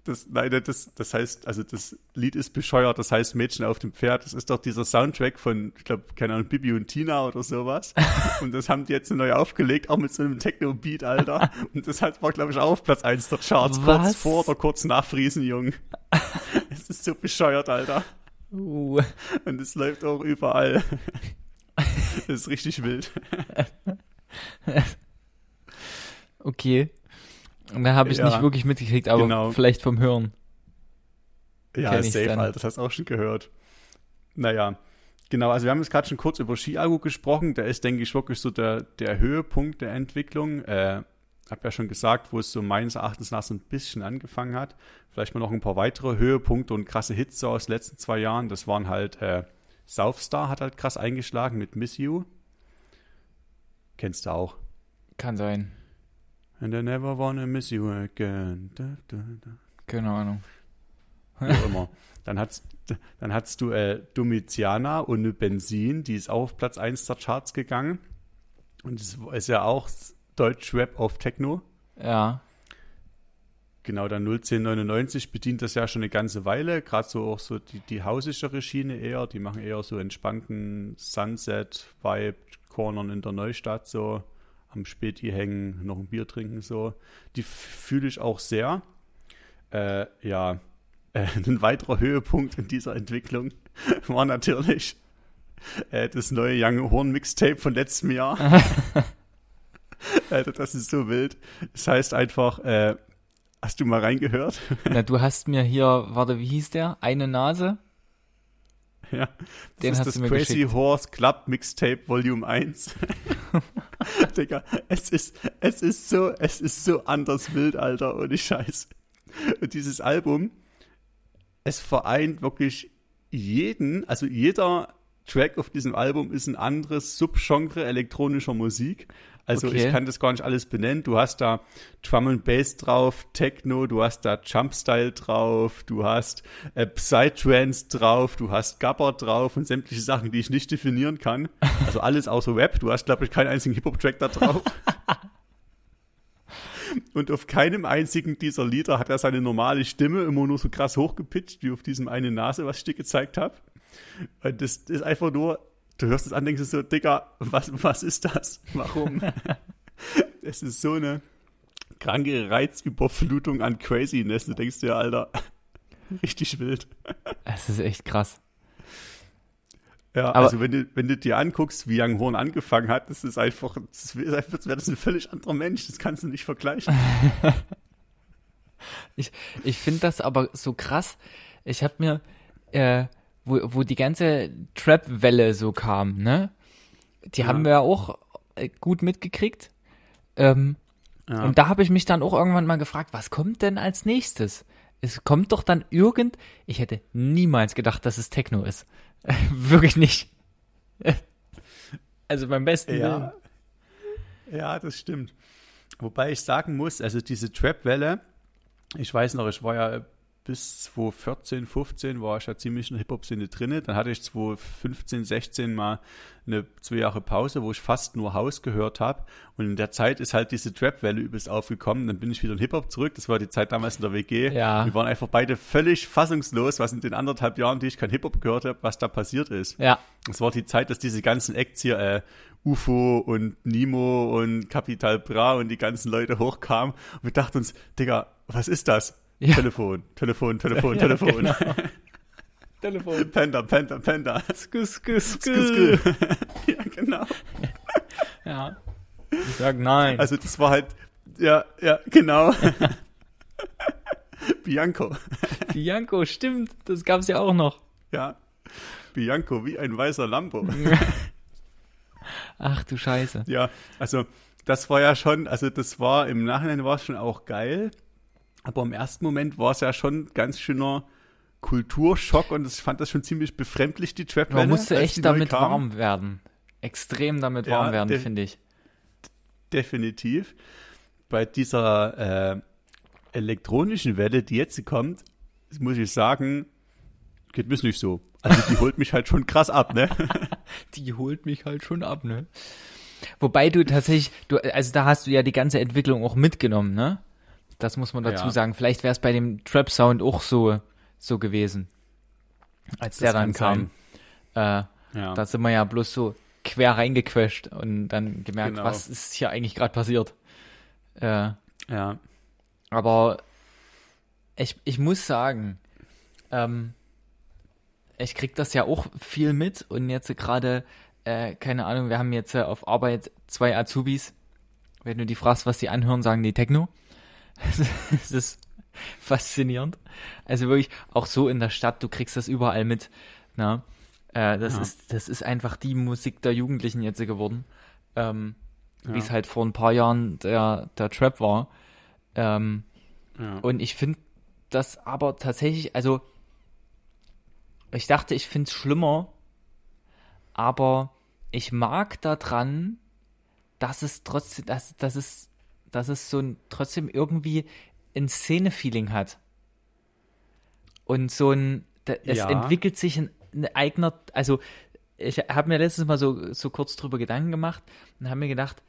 das, nein, das, das heißt, also das Lied ist bescheuert, das heißt Mädchen auf dem Pferd. Das ist doch dieser Soundtrack von, ich glaube, keine Ahnung, Bibi und Tina oder sowas. und das haben die jetzt neu aufgelegt, auch mit so einem Techno-Beat, Alter. Und das hat, war, glaube ich, auch auf Platz 1 der Charts, Was? kurz vor oder kurz nach Friesenjung. es ist so bescheuert, Alter. Uh. Und es läuft auch überall. das ist richtig wild. okay. Da habe ich ja, nicht wirklich mitgekriegt, aber genau. vielleicht vom Hören. Ja, safe, Alter, das hast du auch schon gehört. Naja, genau, also wir haben jetzt gerade schon kurz über Skiagu gesprochen. Der ist, denke ich, wirklich so der, der Höhepunkt der Entwicklung. Äh, habe ja schon gesagt, wo es so meines Erachtens nach so ein bisschen angefangen hat. Vielleicht mal noch ein paar weitere Höhepunkte und krasse Hits so aus den letzten zwei Jahren. Das waren halt, äh, Southstar hat halt krass eingeschlagen mit Miss You. Kennst du auch? Kann sein. And I never wanna miss you again. Da, da, da. Keine Ahnung. Wie auch immer. Dann hat's, dann hattest du äh, Domitiana ohne Benzin, die ist auch auf Platz 1 der Charts gegangen. Und das ist ja auch Deutschrap auf Techno. Ja. Genau, dann 01099 bedient das ja schon eine ganze Weile, gerade so auch so die, die hausischere Schiene eher, die machen eher so entspannten Sunset-Vibe, Cornern in der Neustadt so, am Späti hängen, noch ein Bier trinken so. Die fühle ich auch sehr. Äh, ja, äh, ein weiterer Höhepunkt in dieser Entwicklung war natürlich äh, das neue Young Horn Mixtape von letztem Jahr. Alter, das ist so wild. Das heißt einfach, äh, hast du mal reingehört? Na, du hast mir hier, warte, wie hieß der? Eine Nase? Ja, das Den ist das Crazy geschickt. Horse Club Mixtape Volume 1. Digga, es ist, es ist so, es ist so anders wild, Alter, ohne Scheiß. Und dieses Album, es vereint wirklich jeden, also jeder Track auf diesem Album ist ein anderes Subgenre elektronischer Musik. Also Okay. ich kann das gar nicht alles benennen. Du hast da Drum and Bass drauf, Techno, du hast da Jumpstyle drauf, du hast äh, Psytrance drauf, du hast Gabber drauf und sämtliche Sachen, die ich nicht definieren kann. Also alles außer Rap. Du hast, glaube ich, keinen einzigen Hip-Hop-Track da drauf. Und auf keinem einzigen dieser Lieder hat er seine normale Stimme immer nur so krass hochgepitcht, wie auf diesem eine Nase, was ich dir gezeigt habe. Und das ist einfach nur, du hörst es an, denkst du so, Digga, was, was ist das? Warum? Es ist so eine kranke Reizüberflutung an Craziness. Du denkst dir, Alter, richtig wild. Es ist echt krass. Ja, Aber- also wenn du, wenn du dir anguckst, wie Young Horn angefangen hat, das ist einfach, das wäre das ein völlig anderer Mensch. Das kannst du nicht vergleichen. Ich, ich finde das aber so krass. Ich habe mir, äh, wo, wo die ganze Trap-Welle so kam, ne? Die Ja. haben wir ja auch äh, gut mitgekriegt. Ähm, Ja. Und da habe ich mich dann auch irgendwann mal gefragt, was kommt denn als nächstes? Es kommt doch dann irgend. Ich hätte niemals gedacht, dass es Techno ist. Wirklich nicht. Also beim besten Willen. Ja, ja, das stimmt. Wobei ich sagen muss, also diese Trap-Welle, ich weiß noch, ich war ja bis 2014, 15 war ich ja ziemlich in der Hip-Hop-Szene drin. Dann hatte ich 2015, 16 mal eine zwei Jahre Pause, wo ich fast nur Haus gehört habe. Und in der Zeit ist halt diese Trap-Welle übelst aufgekommen. Dann bin ich wieder in Hip-Hop zurück. Das war die Zeit damals in der WG. Ja. Wir waren einfach beide völlig fassungslos, was in den anderthalb Jahren, die ich kein Hip-Hop gehört habe, was da passiert ist. Ja, Es war die Zeit, dass diese ganzen Acts hier, äh, UFO und Nimo und Capital Bra und die ganzen Leute hochkamen und wir dachten uns, Digga, was ist das? Ja. Telefon, Telefon, Telefon, Ja, Telefon. genau. Telefon. Panda, Panda, Panda. Skü, skü, skü. Skü, ja, genau. Ja. Ich sag nein. Also das war halt, ja, ja, genau. Bianco, Bianco, stimmt. Das gab's ja auch noch. ja. Bianco, wie ein weißer Lambo. Ach du Scheiße. Ja, also das war ja schon, also das war im Nachhinein war es schon auch geil, aber im ersten Moment war es ja schon ganz schöner Kulturschock und ich fand das schon ziemlich befremdlich, die trap Man musste echt damit kam. warm werden. Extrem damit Ja, warm werden, finde ich. Definitiv. Bei dieser äh, elektronischen Welle, die jetzt kommt, muss ich sagen, geht mir's nicht so. Also die holt mich halt schon krass ab, ne? Die holt mich halt schon ab, ne? Wobei du tatsächlich, du, also da hast du ja die ganze Entwicklung auch mitgenommen, ne? Das muss man dazu Ja. sagen. Vielleicht wäre es bei dem Trap-Sound auch so, so gewesen. Als der Das dann kann kam. Äh, Ja. Da sind wir ja bloß so quer reingequetscht und dann gemerkt, Genau. was ist hier eigentlich gerade passiert. Äh, ja. aber ich, ich muss sagen, ähm, ich krieg das ja auch viel mit und jetzt gerade, äh, keine Ahnung, wir haben jetzt äh, auf Arbeit zwei Azubis. Wenn du die fragst, was die anhören, sagen die Techno. Es ist faszinierend. Also wirklich, auch so in der Stadt, du kriegst das überall mit. Na? Äh, das, Ja. ist, das ist einfach die Musik der Jugendlichen jetzt geworden. Ähm, Ja. Wie es halt vor ein paar Jahren der, der Trap war. Ähm, ja. und ich finde das aber tatsächlich, also ich dachte, ich finde es schlimmer, aber ich mag daran, dass es trotzdem, dass, dass es dass es so ein trotzdem irgendwie ein Szene-Feeling hat. Und so ein, da, es Ja. entwickelt sich ein, ein eigener, also ich habe mir letztens mal so, so kurz drüber Gedanken gemacht und habe mir gedacht,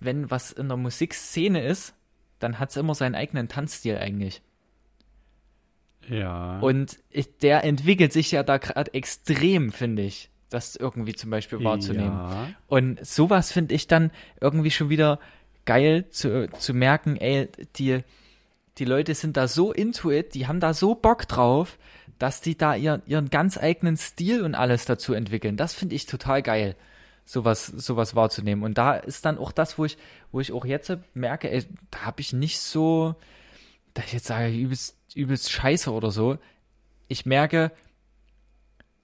wenn was in der Musikszene ist, dann hat es immer seinen eigenen Tanzstil eigentlich. Ja. Und ich, der entwickelt sich ja da gerade extrem, finde ich, das irgendwie zum Beispiel wahrzunehmen. Ja. Und sowas finde ich dann irgendwie schon wieder geil zu, zu merken, ey, die, die Leute sind da so into it, die haben da so Bock drauf, dass die da ihr, ihren ganz eigenen Stil und alles dazu entwickeln. Das finde ich total geil, sowas, sowas wahrzunehmen. Und da ist dann auch das, wo ich, wo ich auch jetzt merke, ey, da habe ich nicht so, dass ich jetzt sage, übelst, übelst scheiße oder so. Ich merke,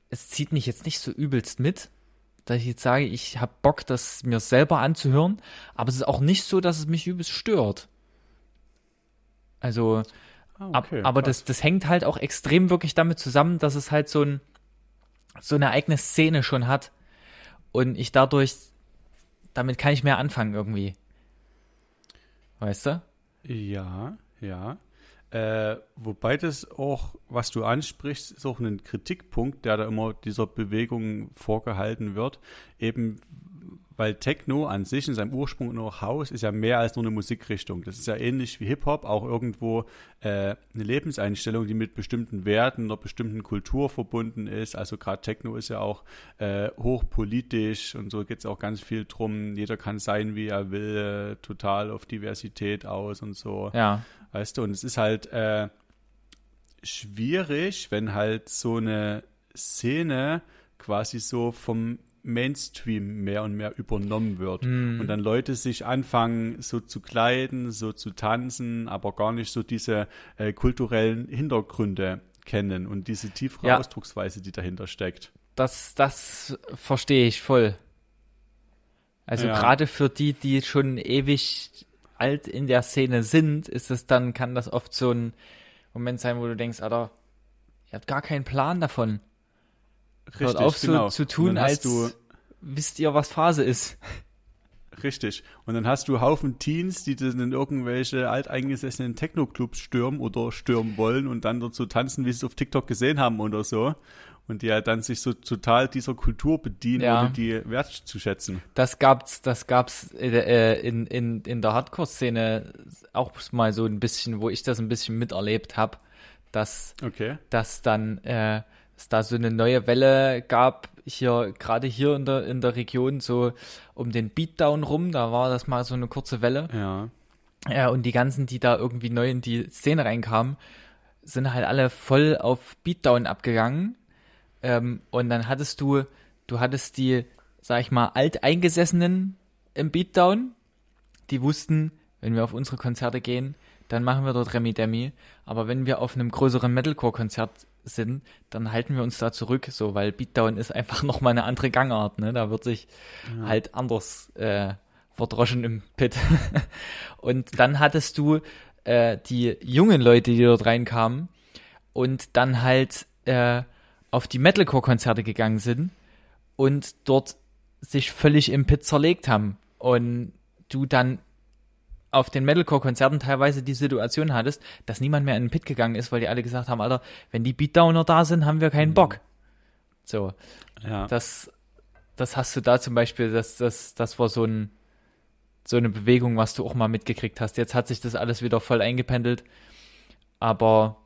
es zieht mich jetzt nicht so übelst mit, dass ich jetzt sage, ich habe Bock, das mir selber anzuhören, aber es ist auch nicht so, dass es mich übelst stört. Also, Ah, ab, okay, aber krass. das, das hängt halt auch extrem wirklich damit zusammen, dass es halt so, ein, so eine eigene Szene schon hat und ich dadurch, damit kann ich mehr anfangen irgendwie. Weißt du? Ja, ja. Äh, wobei das auch, was du ansprichst, ist auch ein Kritikpunkt, der da immer dieser Bewegung vorgehalten wird. Eben, weil Techno an sich in seinem Ursprung nur House ist ja mehr als nur eine Musikrichtung. Das ist ja ähnlich wie Hip-Hop, auch irgendwo äh, eine Lebenseinstellung, die mit bestimmten Werten einer bestimmten Kultur verbunden ist. Also gerade Techno ist ja auch äh, hochpolitisch und so geht es auch ganz viel drum. Jeder kann sein, wie er will, total auf Diversität aus und so. Ja. Weißt du, und es ist halt äh, schwierig, wenn halt so eine Szene quasi so vom Mainstream mehr und mehr übernommen wird. Und dann Leute sich anfangen, so zu kleiden, so zu tanzen, aber gar nicht so diese äh, kulturellen Hintergründe kennen und diese tiefere Ja. Ausdrucksweise, die dahinter steckt. Das, das verstehe ich voll. Also Ja. gerade für die, die schon ewig alt in der Szene sind, ist es dann, kann das oft so ein Moment sein, wo du denkst, Alter, ihr habt gar keinen Plan davon. Hört auf so genau. zu Und tun, als du wisst ihr, was Phase ist. Richtig. Und dann hast du Haufen Teens, die dann in irgendwelche alteingesessenen Techno-Clubs stürmen oder stürmen wollen und dann so tanzen, wie sie es auf TikTok gesehen haben oder so. Und die halt dann sich so total dieser Kultur bedienen, Ja. ohne die wertzuschätzen. Das gab's, das gab's äh, in, in, in der Hardcore-Szene auch mal so ein bisschen, wo ich das ein bisschen miterlebt habe, dass Okay. dass dann äh, es da so eine neue Welle gab, hier, gerade hier in der, in der Region, so um den Beatdown rum, da war das mal so eine kurze Welle. Ja. Ja, und die ganzen, die da irgendwie neu in die Szene reinkamen, sind halt alle voll auf Beatdown abgegangen. Ähm, und dann hattest du, du hattest die, sag ich mal, Alteingesessenen im Beatdown, die wussten, wenn wir auf unsere Konzerte gehen, dann machen wir dort Remi Demi. Aber wenn wir auf einem größeren Metalcore-Konzert sind, dann halten wir uns da zurück, so, weil Beatdown ist einfach nochmal eine andere Gangart, ne? Da wird sich halt anders äh, verdroschen im Pit. und dann hattest du äh, die jungen Leute, die dort reinkamen und dann halt äh, auf die Metalcore-Konzerte gegangen sind und dort sich völlig im Pit zerlegt haben. Und du dann auf den Metalcore-Konzerten teilweise die Situation hattest, dass niemand mehr in den Pit gegangen ist, weil die alle gesagt haben, Alter, wenn die Beatdowner da sind, haben wir keinen Bock. So, Ja. das, das hast du da zum Beispiel, das, das, das war so ein, so eine Bewegung, was du auch mal mitgekriegt hast. Jetzt hat sich das alles wieder voll eingependelt, aber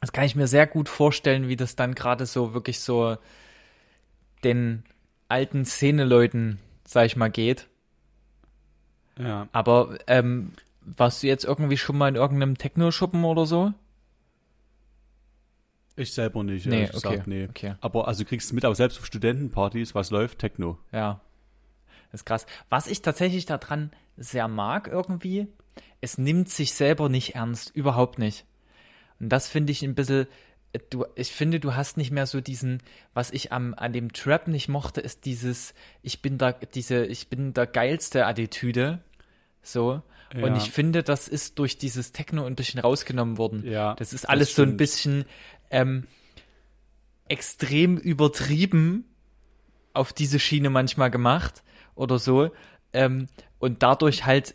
das kann ich mir sehr gut vorstellen, wie das dann gerade so wirklich so den alten Szeneleuten, sag ich mal, geht. ja. Aber ähm, warst du jetzt irgendwie schon mal in irgendeinem Techno-Schuppen oder so? Ich selber nicht, Nee, okay, gesagt, nee. okay. Aber also du kriegst mit, aber selbst auf Studentenpartys, was läuft? Techno. Ja. Das ist krass. Was ich tatsächlich daran sehr mag irgendwie, es nimmt sich selber nicht ernst, überhaupt nicht. Und das finde ich ein bisschen, äh, du, ich finde, du hast nicht mehr so diesen, was ich am, an dem Trap nicht mochte, ist dieses, ich bin da, diese, ich bin der geilste Attitüde. So. Und Ja. ich finde, das ist durch dieses Techno ein bisschen rausgenommen worden. Ja, Das ist das alles so ein bisschen ähm, extrem übertrieben auf diese Schiene manchmal gemacht oder so. Ähm, und dadurch halt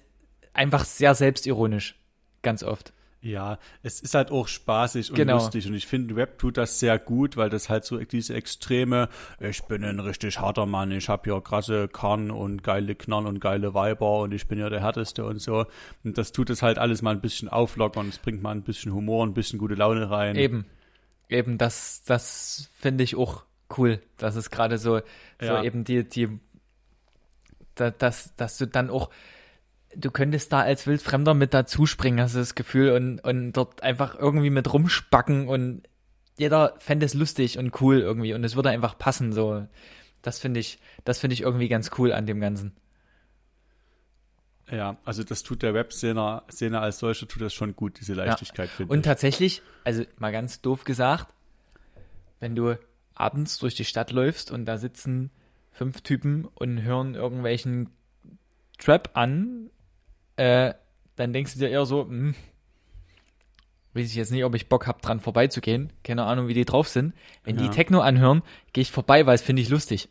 einfach sehr selbstironisch, ganz oft. Ja, es ist halt auch spaßig und Genau. lustig und ich finde, Web tut das sehr gut, weil das halt so diese Extreme, ich bin ein richtig harter Mann, ich habe hier krasse Karren und geile Knarren und geile Weiber und ich bin ja der Härteste und so. Und das tut es halt alles mal ein bisschen auflockern, es bringt mal ein bisschen Humor, ein bisschen gute Laune rein. Eben. Eben, das, das finde ich auch cool. Das ist gerade so, so Ja. eben die, die, da, dass, dass du dann auch, du könntest da als Wildfremder mit dazuspringen, hast du das Gefühl, und, und dort einfach irgendwie mit rumspacken und jeder fände es lustig und cool irgendwie und es würde einfach passen, so. Das finde ich, das finde ich irgendwie ganz cool an dem Ganzen. Ja, also das tut der Webszene Szene als solche tut das schon gut, diese Leichtigkeit, finde Und ich. tatsächlich, also mal ganz doof gesagt, wenn du abends durch die Stadt läufst und da sitzen fünf Typen und hören irgendwelchen Trap an, äh, dann denkst du dir eher so, hm, weiß ich jetzt nicht, ob ich Bock hab, dran vorbeizugehen. Keine Ahnung, wie die drauf sind. Wenn die Ja. Techno anhören, gehe ich vorbei, weil es finde ich lustig.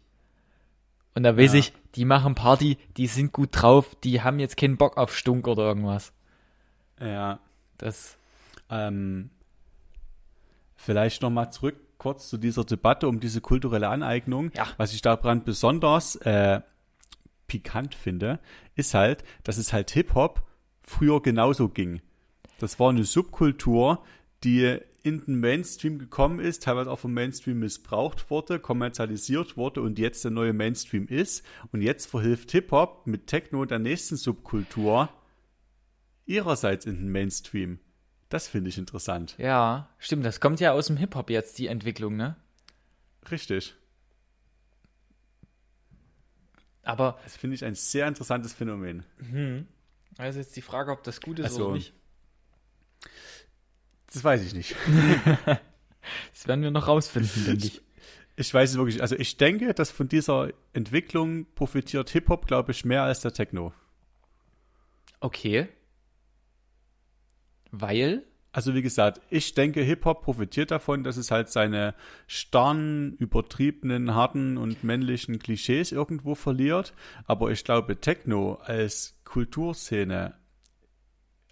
Und da weiß Ja. ich, die machen Party, die sind gut drauf, die haben jetzt keinen Bock auf Stunk oder irgendwas. Ja, Das, Ähm, vielleicht nochmal zurück kurz zu dieser Debatte um diese kulturelle Aneignung. Ja. Was ich daran besonders äh, pikant finde, ist halt, dass es halt Hip-Hop früher genauso ging. Das war eine Subkultur, die in den Mainstream gekommen ist, teilweise auch vom Mainstream missbraucht wurde, kommerzialisiert wurde und jetzt der neue Mainstream ist. Und jetzt verhilft Hip-Hop mit Techno der nächsten Subkultur ihrerseits in den Mainstream. Das finde ich interessant. Ja, stimmt. Das kommt ja aus dem Hip-Hop jetzt, die Entwicklung, ne? Richtig. Aber Das finde ich ein sehr interessantes Phänomen. da ist jetzt die Frage, ob das gut ist Also- oder nicht. Das weiß ich nicht. Das werden wir noch rausfinden, denke ich. Ich weiß es wirklich. Also ich denke, dass von dieser Entwicklung profitiert Hip-Hop, glaube ich, mehr als der Techno. Okay. Weil? Also wie gesagt, ich denke, Hip-Hop profitiert davon, dass es halt seine starren, übertriebenen, harten und männlichen Klischees irgendwo verliert. Aber ich glaube, Techno als Kulturszene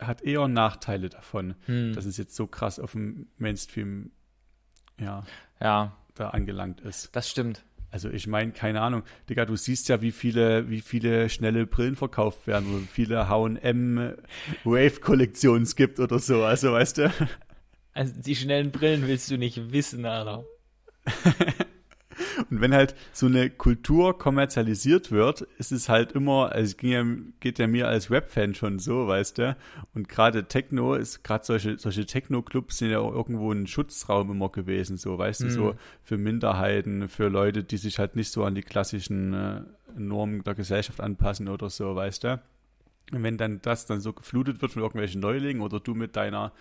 hat eher Nachteile davon, Hm. dass es jetzt so krass auf dem Mainstream ja, Ja, da angelangt ist. das stimmt. Also ich meine, keine Ahnung, Digga, du siehst ja, wie viele, wie viele schnelle Brillen verkauft werden wie viele H&M Wave-Kollektionen es gibt oder so, also weißt du. Also die schnellen Brillen willst du nicht wissen, Alter. Und wenn halt so eine Kultur kommerzialisiert wird, ist es halt immer, also es ja, geht ja mir als Web-Fan schon so, weißt du. Und gerade Techno ist, gerade solche, solche Techno-Clubs sind ja auch irgendwo ein Schutzraum immer gewesen, so, weißt du, so für Minderheiten, für Leute, die sich halt nicht so an die klassischen äh, Normen der Gesellschaft anpassen oder so, weißt du. Und wenn dann das dann so geflutet wird von irgendwelchen Neulingen oder du mit deiner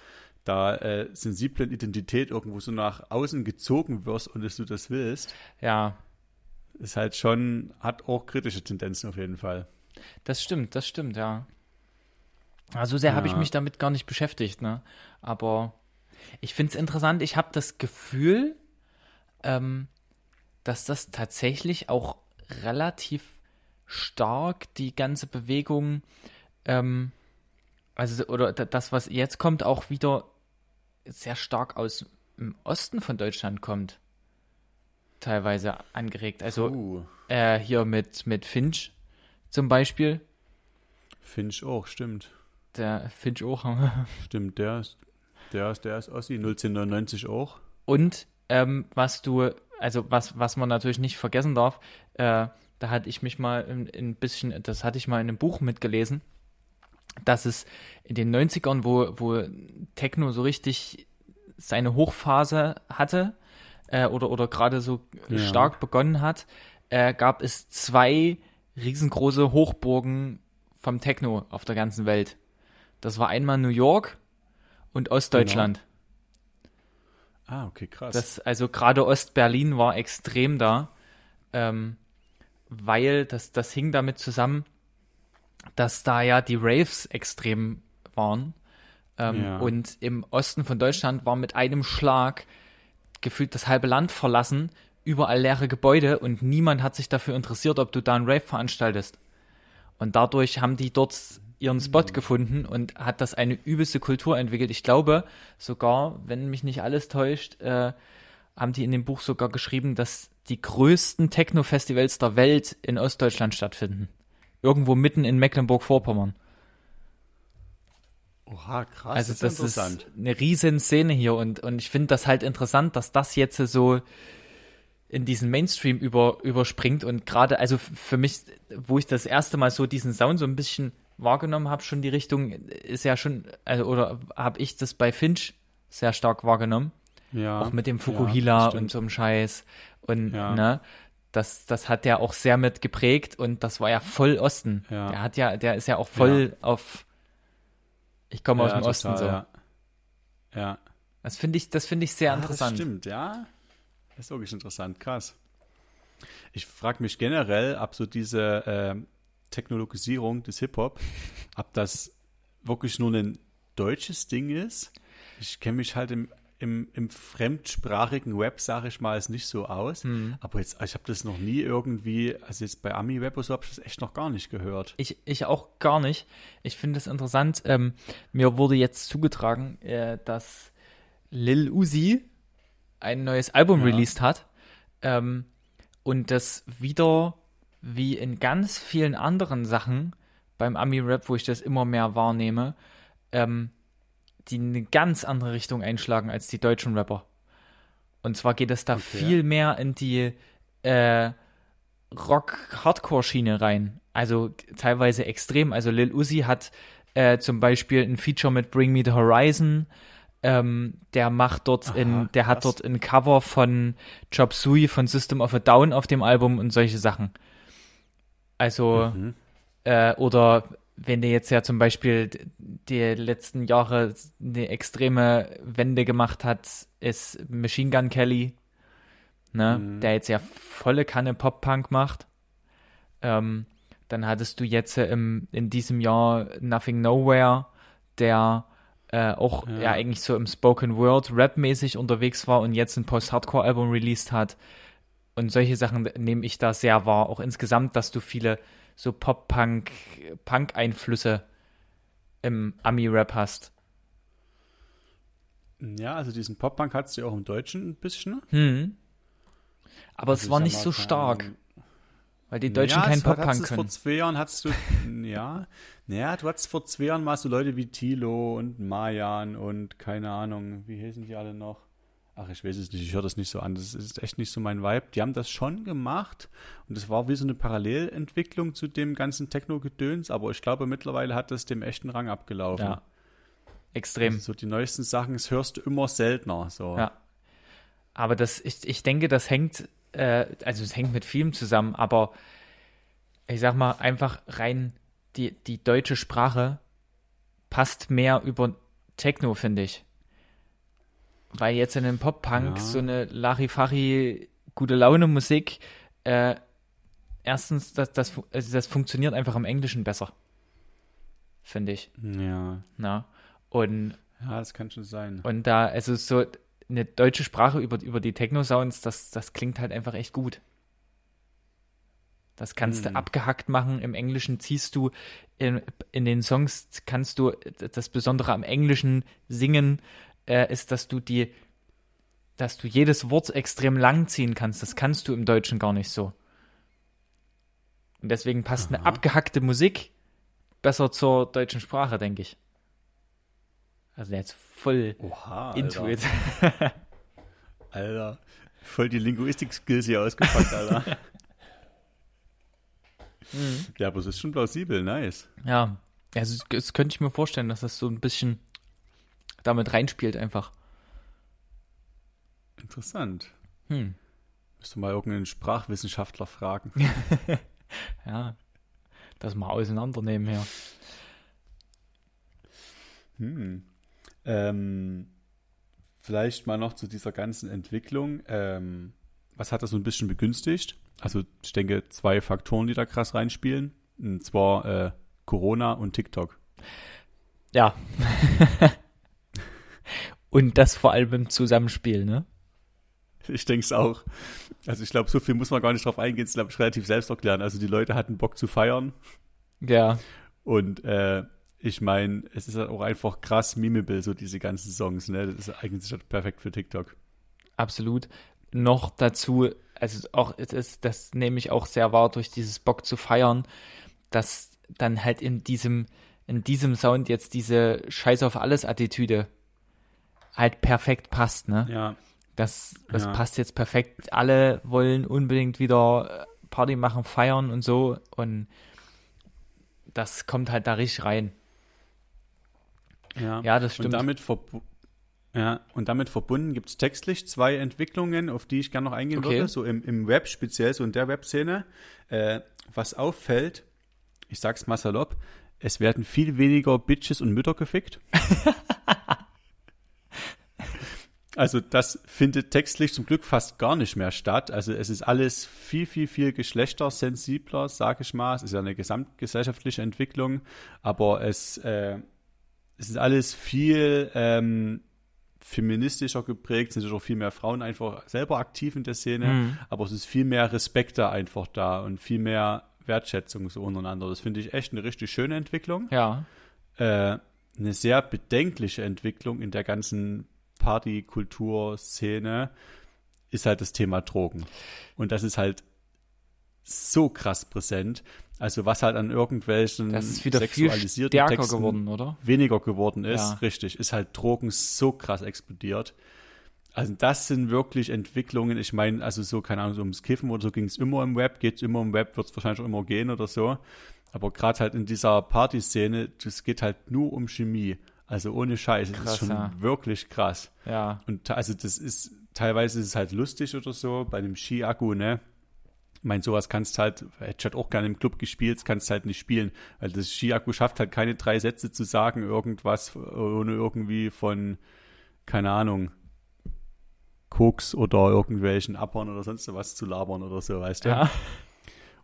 da äh, sensiblen Identität irgendwo so nach außen gezogen wirst und dass du das willst, Ja, ist halt schon, hat auch kritische Tendenzen auf jeden Fall. das stimmt, das stimmt, ja. Also sehr habe ich Ja. mich damit gar nicht beschäftigt, ne? Aber ich finde es interessant, ich habe das Gefühl, ähm, dass das tatsächlich auch relativ stark die ganze Bewegung, ähm, also oder da- das, was jetzt kommt, auch wieder sehr stark aus dem Osten von Deutschland kommt. Teilweise angeregt. Also Uh, äh, hier mit, mit Finch zum Beispiel. Finch auch, stimmt. Der Finch auch. Stimmt, der ist, der ist, der ist Ossi, 1999 auch. Und ähm, was du, also was, was man natürlich nicht vergessen darf, äh, da hatte ich mich mal ein, ein bisschen, das hatte ich mal in einem Buch mitgelesen, dass es in den 90ern, wo, wo Techno so richtig seine Hochphase hatte, äh, oder, oder gerade so Ja. stark begonnen hat, äh, gab es zwei riesengroße Hochburgen vom Techno auf der ganzen Welt. Das war einmal New York und Ostdeutschland. Ah, okay, krass. Das, also gerade Ostberlin war extrem da, ähm, weil das, das hing damit zusammen, dass da ja die Raves extrem waren. Ähm, Ja. Und im Osten von Deutschland war mit einem Schlag gefühlt das halbe Land verlassen, überall leere Gebäude und niemand hat sich dafür interessiert, ob du da einen Rave veranstaltest. Und dadurch haben die dort ihren Spot gefunden und hat das eine übelste Kultur entwickelt. Ich glaube sogar, wenn mich nicht alles täuscht, äh, haben die in dem Buch sogar geschrieben, dass die größten Techno-Festivals der Welt in Ostdeutschland stattfinden. Irgendwo mitten in Mecklenburg-Vorpommern. Oha, krass. Also das, ist, ist eine riesen Szene hier und, und ich finde das halt interessant, dass das jetzt so in diesen Mainstream über, überspringt und gerade, also für mich, wo ich das erste Mal so diesen Sound so ein bisschen wahrgenommen habe, schon die Richtung ist ja schon, also oder habe ich das bei Finch sehr stark wahrgenommen. Ja. Auch mit dem Fukuhila ja, und so einem Scheiß. Und Ja. ne, das, das hat der auch sehr mit geprägt und das war ja voll Osten. Ja. Der hat ja, der ist ja auch voll auf ich komme aus ja, dem Osten total, so. Ja. ja. Das finde ich, das finde ich sehr interessant. Das stimmt, ja. Das ist wirklich interessant, krass. Ich frage mich generell, ob so diese ähm, Technologisierung des Hip-Hop, ob das wirklich nur ein deutsches Ding ist. Ich kenne mich halt im, im, im fremdsprachigen Web, sage ich mal, ist nicht so aus. Hm. Aber jetzt, ich habe das noch nie irgendwie, also jetzt bei Ami-Web oder so, habe ich das echt noch gar nicht gehört. Ich, ich auch gar nicht. Ich finde es interessant. Ähm, mir wurde jetzt zugetragen, äh, dass Lil Uzi ein neues Album Ja. released hat. Ähm, und das wieder wie in ganz vielen anderen Sachen beim Ami-Rap, wo ich das immer mehr wahrnehme, ähm, die eine ganz andere Richtung einschlagen als die deutschen Rapper. Und zwar geht es da Okay. viel mehr in die äh, Rock-Hardcore-Schiene rein. Also teilweise extrem. Also Lil Uzi hat äh, zum Beispiel ein Feature mit Bring Me the Horizon. Ähm, der macht dort Aha, in, der hat krass. dort ein Cover von Chop Suey von System of a Down auf dem Album und solche Sachen. Also Mhm. äh, oder wenn der jetzt ja zum Beispiel die letzten Jahre eine extreme Wende gemacht hat, ist Machine Gun Kelly, ne, Mhm. der jetzt ja volle Kanne Pop-Punk macht. Ähm, dann hattest du jetzt äh, im, in diesem Jahr Nothing Nowhere, der äh, auch ja. Ja. eigentlich so im Spoken Word Rap-mäßig unterwegs war und jetzt ein Post-Hardcore-Album released hat. Und solche Sachen nehme ich da sehr wahr. Auch insgesamt, dass du viele so Pop-Punk, Punk-Einflüsse im Ami-Rap hast. Ja, also diesen Pop-Punk hattest du ja auch im Deutschen ein bisschen. Hm. Aber Also es war nicht so stark, Ahnung. weil die Deutschen ja, keinen Pop-Punk können. Vor zwei Jahren hattest du, ja, naja, du hattest vor zwei Jahren mal so Leute wie Tilo und Mayan und keine Ahnung, wie heißen die alle noch? Ach, ich weiß es nicht, ich höre das nicht so an. Das ist echt nicht so mein Vibe. Die haben das schon gemacht und es war wie so eine Parallelentwicklung zu dem ganzen Techno-Gedöns, aber ich glaube, mittlerweile hat das dem echten Rang abgelaufen. Ja. Extrem. Also so die neuesten Sachen, das hörst du immer seltener. So. Ja. Aber das, ich, ich denke, das hängt, äh, also es hängt mit vielem zusammen, aber ich sag mal, einfach rein die, die deutsche Sprache passt mehr über Techno, finde ich. Weil jetzt in den Pop-Punk Ja. so eine Larifari gute Laune Musik, äh, erstens, das, das, also das funktioniert einfach im Englischen besser. Finde ich. ja. Na? Und Ja, das kann schon sein. und da, also so eine deutsche Sprache über, über die Techno-Sounds, das, das klingt halt einfach echt gut. Das kannst Hm. du abgehackt machen. Im Englischen ziehst du in, in den Songs, kannst du, das Besondere am Englischen singen, äh, ist, dass du die, dass du jedes Wort extrem lang ziehen kannst. Das kannst du im Deutschen gar nicht so. Und deswegen passt eine Aha. abgehackte Musik besser zur deutschen Sprache, denke ich. Also jetzt voll Oha, into Alter. it. Alter, voll die Linguistik-Skills hier ausgepackt, Alter. Mhm. ja, aber es ist schon plausibel, nice. Ja, also das könnte ich mir vorstellen, dass das so ein bisschen damit reinspielt einfach. Interessant. Hm. Müsste mal irgendeinen Sprachwissenschaftler fragen. Ja, das mal auseinandernehmen hier. Hm. Ähm, vielleicht mal noch zu dieser ganzen Entwicklung. Ähm, was hat das so ein bisschen begünstigt? Also ich denke, zwei Faktoren, die da krass reinspielen. Und zwar äh, Corona und TikTok. Ja. Und das vor allem im Zusammenspiel, ne? Ich denke es auch. Also ich glaube, so viel muss man gar nicht drauf eingehen. Das ist, glaube ich, relativ selbst erklären. Also die Leute hatten Bock zu feiern Ja. Und äh, ich meine, es ist halt auch einfach krass memeable, so diese ganzen Songs, ne? Das ist eigentlich halt perfekt für TikTok. Absolut. Noch dazu, also auch, es ist, das nehme ich auch sehr wahr durch dieses Bock zu feiern, dass dann halt in diesem, in diesem Sound jetzt diese Scheiß auf alles Attitüde halt perfekt passt, ne? Ja. Das, das Ja. passt jetzt perfekt. Alle wollen unbedingt wieder äh, Party machen, feiern und so. Und das kommt halt da richtig rein. Ja, Ja, das stimmt. Und damit, verbu ja, und damit verbunden gibt es textlich zwei Entwicklungen, auf die ich gerne noch eingehen Okay. würde, so im, im Web speziell, so in der Webszene. Äh, was auffällt, ich sag's mal salopp, es werden viel weniger Bitches und Mütter gefickt. Also das findet textlich zum Glück fast gar nicht mehr statt. Also es ist alles viel, viel, viel geschlechtersensibler, sage ich mal. Es ist ja eine gesamtgesellschaftliche Entwicklung, aber es, äh, es ist alles viel ähm, feministischer geprägt, es sind auch viel mehr Frauen einfach selber aktiv in der Szene, Mhm. aber es ist viel mehr Respekt da einfach da und viel mehr Wertschätzung so untereinander. Das finde ich echt eine richtig schöne Entwicklung Ja, äh, eine sehr bedenkliche Entwicklung in der ganzen Partykulturszene ist halt das Thema Drogen. Und das ist halt so krass präsent. Also was halt an irgendwelchen das ist wieder viel sexualisierten stärker Texten geworden, oder? weniger geworden ist, Ja. richtig, ist halt Drogen so krass explodiert. Also das sind wirklich Entwicklungen, ich meine, also so, keine Ahnung, so ums Kiffen oder so ging es immer im Web, geht es immer im Web, wird es wahrscheinlich auch immer gehen oder so. Aber gerade halt in dieser Partyszene, das geht halt nur um Chemie. Also ohne Scheiß, das Krass, ist schon ja. wirklich krass. Ja, Und also das ist, teilweise ist es halt lustig oder so, bei einem Ski-Akku, ne? Ich meine, sowas kannst halt, hätte ich halt auch gerne im Club gespielt, kannst halt nicht spielen, weil das Ski-Akku schafft halt keine drei Sätze zu sagen, irgendwas, ohne irgendwie von, keine Ahnung, Koks oder irgendwelchen Appern oder sonst was zu labern oder so, weißt du? ja,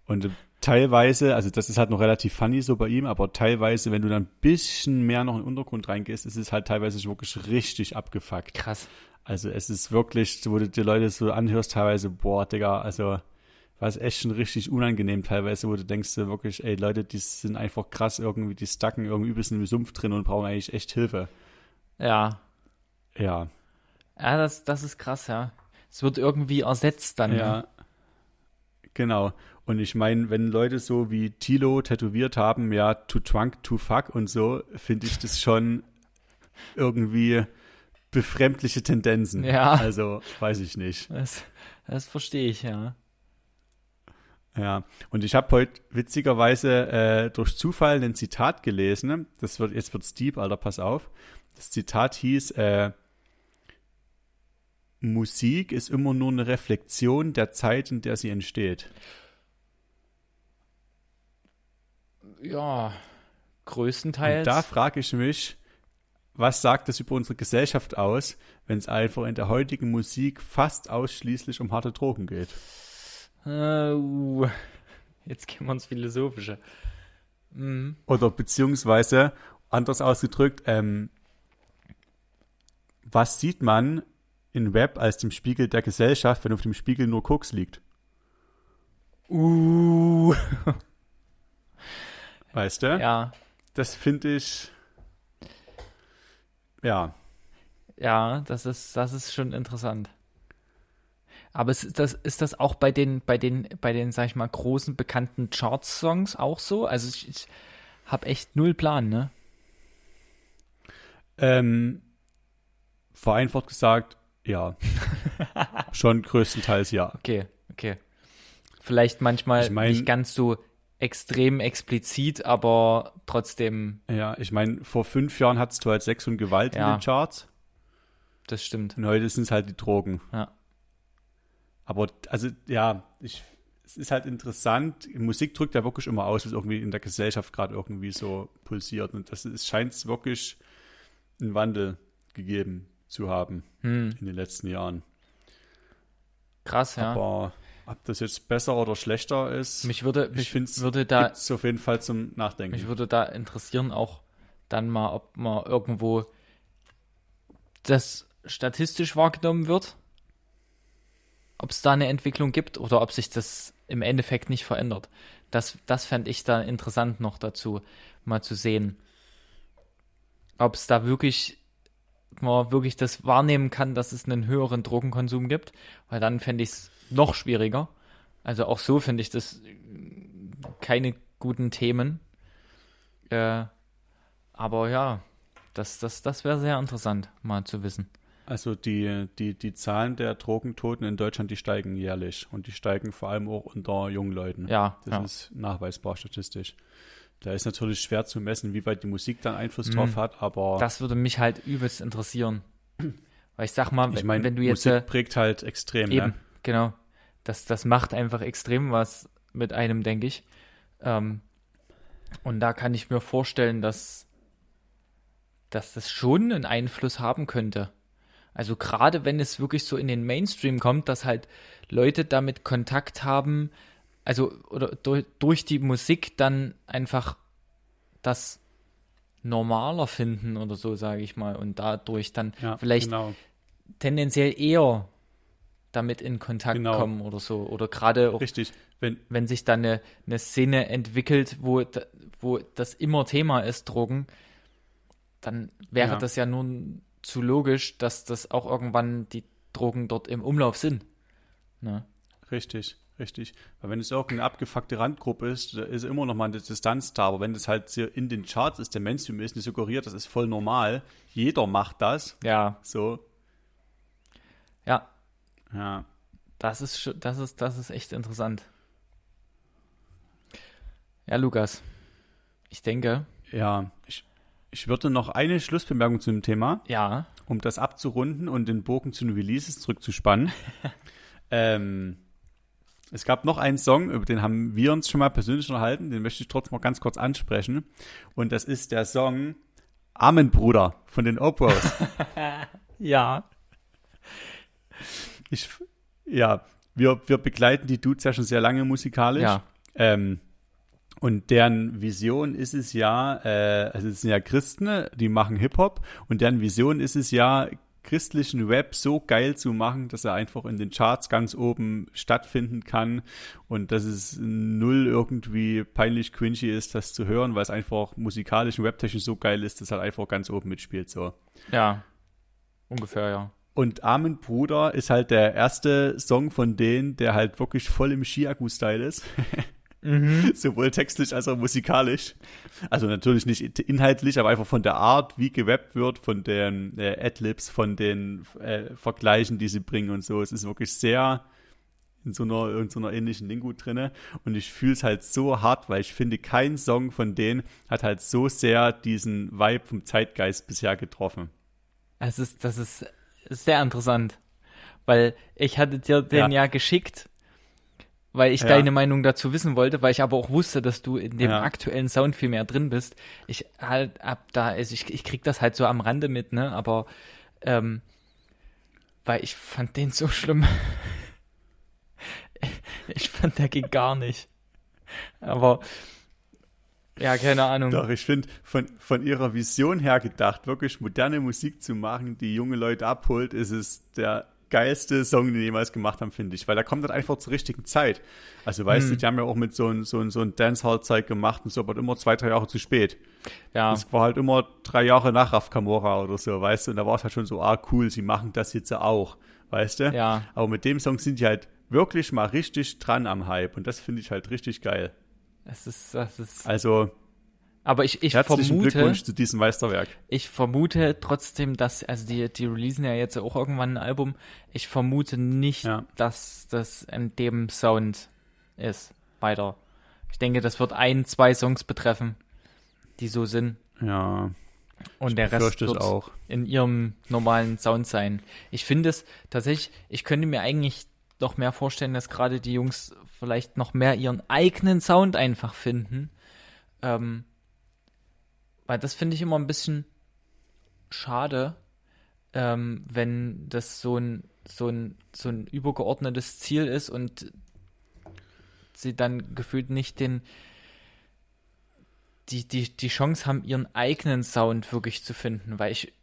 Und teilweise, also das ist halt noch relativ funny so bei ihm, aber teilweise, wenn du dann ein bisschen mehr noch in den Untergrund reingehst, ist es halt teilweise wirklich richtig abgefuckt. krass. Also es ist wirklich, wo du die Leute so anhörst, teilweise, boah, Digga, also war es echt schon richtig unangenehm teilweise, wo du denkst so wirklich, ey Leute, die sind einfach krass irgendwie, die stacken irgendwie übelst in dem Sumpf drin und brauchen eigentlich echt Hilfe. Ja, Ja, ja, das, das ist krass, ja. Es wird irgendwie ersetzt dann. ja, genau. Und ich meine, wenn Leute so wie Tilo tätowiert haben, ja, to trunk, to fuck und so, finde ich das schon irgendwie befremdliche Tendenzen. Ja. Also, weiß ich nicht. Das, das verstehe ich, ja. Ja, und ich habe heute witzigerweise äh, durch Zufall ein Zitat gelesen. Das wird, jetzt wird's deep, Alter, pass auf. Das Zitat hieß, äh, Musik ist immer nur eine Reflexion der Zeit, in der sie entsteht. Ja, größtenteils. Und da frage ich mich, was sagt das über unsere Gesellschaft aus, wenn es einfach in der heutigen Musik fast ausschließlich um harte Drogen geht? Äh, uh, jetzt gehen wir ins Philosophische. Mhm. Oder beziehungsweise, anders ausgedrückt, ähm, was sieht man in Web als dem Spiegel der Gesellschaft, wenn auf dem Spiegel nur Koks liegt? Uh. Weißt du? Ja, Das finde ich, ja, ja, das ist, das ist schon interessant. Aber ist das, ist das auch bei den, bei den, bei den, sag ich mal, großen bekannten Charts-Songs auch so? Also ich, ich habe echt null Plan, ne? ähm, vereinfacht gesagt, ja. Schon größtenteils ja. Okay, okay. Vielleicht manchmal Ich mein- nicht ganz so extrem explizit, aber trotzdem, Ja, ich meine, vor fünf Jahren hattest du halt Sex und Gewalt in Ja. den Charts das stimmt. und heute sind es halt die Drogen. Ja. Aber also ja, ich, es ist halt interessant. Musik drückt ja wirklich immer aus, was irgendwie in der Gesellschaft gerade irgendwie so pulsiert. Und das ist, scheint es wirklich einen Wandel gegeben zu haben Hm, in den letzten Jahren. krass, ja. Aber ob das jetzt besser oder schlechter ist, mich würde, ich mich finde es würde da, auf jeden Fall zum Nachdenken. mich würde da interessieren auch dann mal, ob man irgendwo das statistisch wahrgenommen wird. Ob es da eine Entwicklung gibt oder ob sich das im Endeffekt nicht verändert. Das, das fände ich da interessant noch dazu, mal zu sehen. Ob es da wirklich, man wirklich das wahrnehmen kann, dass es einen höheren Drogenkonsum gibt, weil dann fände ich es noch schwieriger. Also auch so finde ich das keine guten Themen. Äh, aber ja, das, das, das wäre sehr interessant, mal zu wissen. Also die, die, die Zahlen der Drogentoten in Deutschland, die steigen jährlich und die steigen vor allem auch unter jungen Leuten. Ja. Das ja. ist nachweisbar statistisch. Da ist natürlich schwer zu messen, wie weit die Musik dann Einfluss mhm. drauf hat, aber. Das würde mich halt übelst interessieren. Weil ich sag mal, ich mein, wenn du jetzt. Musik prägt halt extrem, ne? eben, ne? genau. Das, das macht einfach extrem was mit einem, denke ich. Ähm, und da kann ich mir vorstellen, dass, dass das schon einen Einfluss haben könnte. Also gerade wenn es wirklich so in den Mainstream kommt, dass halt Leute damit Kontakt haben, also oder durch, durch die Musik dann einfach das normaler finden oder so, sage ich mal, und dadurch dann ja, vielleicht genau. tendenziell eher damit in Kontakt genau. kommen oder so. Oder gerade Richtig. Wenn, wenn sich dann eine, eine Szene entwickelt, wo, wo das immer Thema ist, Drogen, dann wäre ja. das ja nun zu logisch, dass das auch irgendwann die Drogen dort im Umlauf sind. Ne? Richtig, richtig. Weil wenn es irgendeine abgefuckte Randgruppe ist, da ist immer noch mal eine Distanz da. Aber wenn das halt in den Charts ist, der Mainstream ist, nicht suggeriert, das ist voll normal. Jeder macht das. Ja. So. Ja. Ja. Das ist, das ist, das ist echt interessant. Ja, Lukas. Ich denke. Ja, ich, ich würde noch eine Schlussbemerkung zu dem Thema. Ja. Um das abzurunden und den Bogen zu den Releases zurückzuspannen. ähm, es gab noch einen Song, über den haben wir uns schon mal persönlich unterhalten, den möchte ich trotzdem noch ganz kurz ansprechen. Und das ist der Song Amen Bruder von den Opros. ja. Ich, ja, wir, wir begleiten die Dudes ja schon sehr lange musikalisch. Ja. Ähm, und deren Vision ist es ja, äh, also es sind ja Christen, die machen Hip-Hop und deren Vision ist es ja, christlichen Rap so geil zu machen, dass er einfach in den Charts ganz oben stattfinden kann und dass es null irgendwie peinlich cringy ist, das zu hören, weil es einfach musikalisch und webtechnisch so geil ist, dass er einfach ganz oben mitspielt. So. Ja, ungefähr, ja. Und Armin Bruder ist halt der erste Song von denen, der halt wirklich voll im Ski-Akku-Style ist. Mhm. Sowohl textlich als auch musikalisch. Also natürlich nicht inhaltlich, aber einfach von der Art, wie gewappt wird, von den äh, Adlibs, von den äh, Vergleichen, die sie bringen und so. Es ist wirklich sehr in so einer, in so einer ähnlichen Lingo drinne. Und ich fühle es halt so hart, weil ich finde, kein Song von denen hat halt so sehr diesen Vibe vom Zeitgeist bisher getroffen. Es ist, das ist sehr interessant. Weil ich hatte dir den ja, ja geschickt weil ich ja. deine Meinung dazu wissen wollte, weil ich aber auch wusste, dass du in dem ja. aktuellen Sound viel mehr drin bist. Ich halt ab da, also ich, ich krieg das halt so am Rande mit, ne, aber ähm, weil ich fand den so schlimm. ich fand, der ging gar nicht. Aber ja, keine Ahnung. Doch, ich finde, von, von ihrer Vision her gedacht, wirklich moderne Musik zu machen, die junge Leute abholt, ist es der geilste Song, den die jemals gemacht haben, finde ich. Weil da kommt dann einfach zur richtigen Zeit. Also weißt hm. du, die haben ja auch mit so ein, so ein, so ein Dancehall-Zeug gemacht und so, aber immer zwei, drei Jahre zu spät. Ja. Das war halt immer drei Jahre nach Raf Kamora oder so, weißt du, und da war es halt schon so, ah, cool, sie machen das jetzt auch, weißt du? Ja. Aber mit dem Song sind die halt wirklich mal richtig dran am Hype und das finde ich halt richtig geil. Es ist, das ist. Also, aber ich, ich Herzlichen vermute, Glückwunsch zu diesem Meisterwerk. Ich vermute trotzdem, dass, also die, die releasen ja jetzt auch irgendwann ein Album. Ich vermute nicht, ja. dass das in dem Sound ist. Weiter. Ich denke, das wird ein, zwei Songs betreffen, die so sind. Ja. Und der Rest wird auch. in ihrem normalen Sound sein. Ich finde es tatsächlich, ich könnte mir eigentlich noch mehr vorstellen, dass gerade die Jungs vielleicht noch mehr ihren eigenen Sound einfach finden. Ähm, weil das finde ich immer ein bisschen schade, ähm, wenn das so ein, so, ein, so ein übergeordnetes Ziel ist und sie dann gefühlt nicht den die, die, die Chance haben, ihren eigenen Sound wirklich zu finden, weil ich,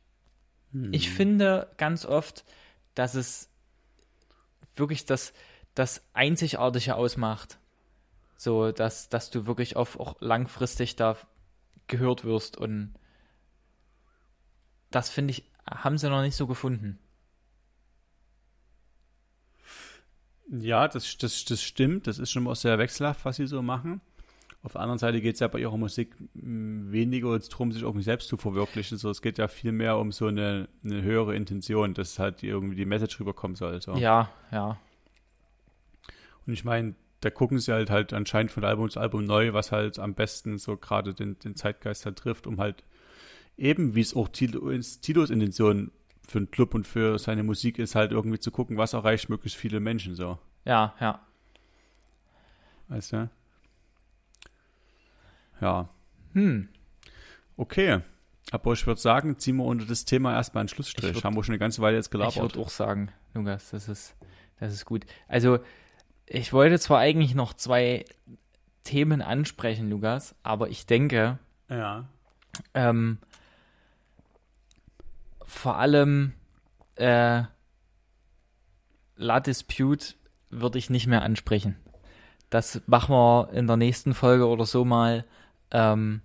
hm. ich finde ganz oft, dass es wirklich das, das Einzigartige ausmacht. So, dass, dass du wirklich auf auch langfristig da gehört wirst und das finde ich, haben sie noch nicht so gefunden. Ja, das, das, das stimmt. Das ist schon mal sehr wechselhaft, was sie so machen. Auf der anderen Seite geht es ja bei ihrer Musik mm, weniger darum, sich irgendwie selbst zu verwirklichen. So, es geht ja viel mehr um so eine, eine höhere Intention, dass halt irgendwie die Message rüberkommen soll. So. Ja, ja. Und ich meine, da gucken sie halt halt anscheinend von Album zu Album neu, was halt am besten so gerade den, den Zeitgeist halt trifft, um halt eben, wie es auch Tilos, Tilos Intention für einen Club und für seine Musik ist, halt irgendwie zu gucken, was erreicht möglichst viele Menschen so. Ja, ja. Weißt du? Ja. Hm. Okay. Aber ich würde sagen, ziehen wir unter das Thema erstmal einen Schlussstrich. würd, Haben wir schon eine ganze Weile jetzt gelabert. Ich würde auch sagen, Lukas, das ist, das ist gut. Also, ich wollte zwar eigentlich noch zwei Themen ansprechen, Lukas, aber ich denke, ja. ähm, vor allem äh, La Dispute würde ich nicht mehr ansprechen. Das machen wir in der nächsten Folge oder so mal, ähm,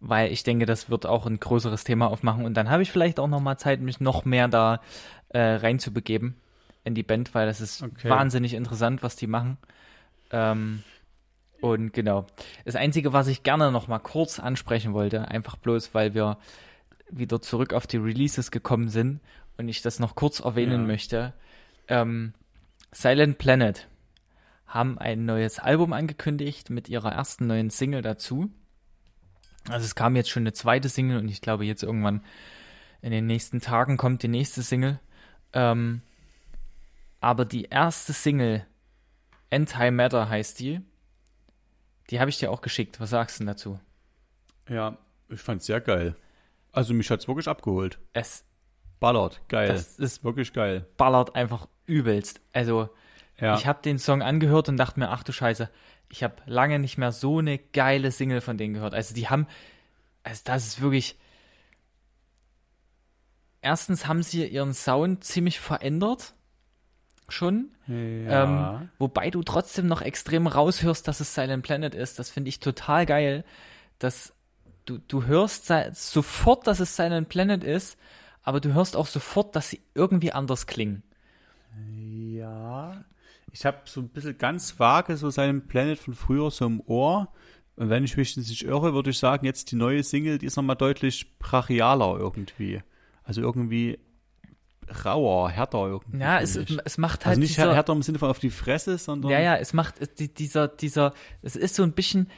weil ich denke, das wird auch ein größeres Thema aufmachen und dann habe ich vielleicht auch noch mal Zeit, mich noch mehr da äh, reinzubegeben in die Band, weil das ist Okay. wahnsinnig interessant, was die machen. Ähm, und genau. Das Einzige, was ich gerne noch mal kurz ansprechen wollte, einfach bloß, weil wir wieder zurück auf die Releases gekommen sind und ich das noch kurz erwähnen Ja. möchte. Ähm, Silent Planet haben ein neues Album angekündigt mit ihrer ersten neuen Single dazu. Also es kam jetzt schon eine zweite Single und ich glaube jetzt irgendwann in den nächsten Tagen kommt die nächste Single. Ähm, aber die erste Single, Anti-Matter heißt die, die habe ich dir auch geschickt. Was sagst du denn dazu? Ja, ich fand's sehr geil. Also mich hat's wirklich abgeholt. Es Ballert, geil. Das ist wirklich geil. ballert einfach übelst. Also Ja. ich habe den Song angehört und dachte mir, ach du Scheiße, ich habe lange nicht mehr so eine geile Single von denen gehört. Also die haben, also das ist wirklich. Erstens haben sie ihren Sound ziemlich verändert. Schon. ja. Ähm, wobei du trotzdem noch extrem raushörst, dass es Silent Planet ist. Das finde ich total geil. Dass du, du hörst sofort, dass es Silent Planet ist, aber du hörst auch sofort, dass sie irgendwie anders klingen. Ja. Ich habe so ein bisschen ganz vage so seinen Planet von früher so im Ohr. Und wenn ich mich nicht irre, würde ich sagen, jetzt die neue Single, die ist nochmal deutlich brachialer irgendwie. Also irgendwie rauer, härter irgendwie. Ja, es, es macht halt also nicht dieser, härter im Sinne von auf die Fresse, sondern ja, ja, es macht die- dieser, dieser, es ist so ein bisschen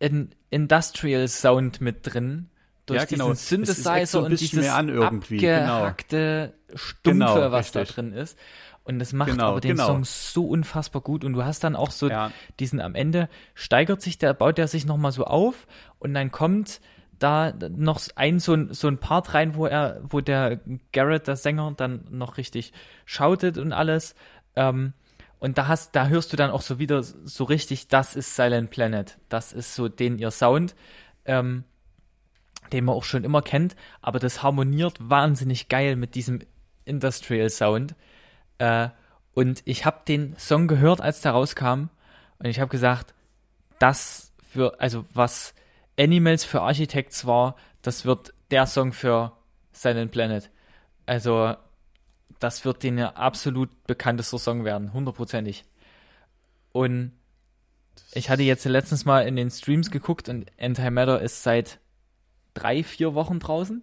ein Industrial Sound mit drin. Durch Ja, genau. diesen Synthesizer so ein und bisschen dieses mehr an irgendwie, genau. abgehackte, stumpfe, Genau, was da richtig. drin ist. Und das macht Genau, aber den genau. Song so unfassbar gut. Und du hast dann auch so Ja. diesen am Ende steigert sich der, baut der sich nochmal so auf und dann kommt da noch ein so ein, so ein Part rein, wo er, wo der Garrett, der Sänger, dann noch richtig schautet und alles. Ähm, und da hast, da hörst du dann auch so wieder so richtig, das ist Silent Planet. Das ist so den ihr Sound, ähm, den man auch schon immer kennt, aber das harmoniert wahnsinnig geil mit diesem Industrial Sound. Äh, und ich habe den Song gehört, als der rauskam, und ich habe gesagt, das für, also was Animals für Architects war, das wird der Song für Silent Planet. Also, das wird den absolut bekanntester Song werden, hundertprozentig. Und ich hatte jetzt letztens mal in den Streams geguckt und Antimatter ist seit drei, vier Wochen draußen.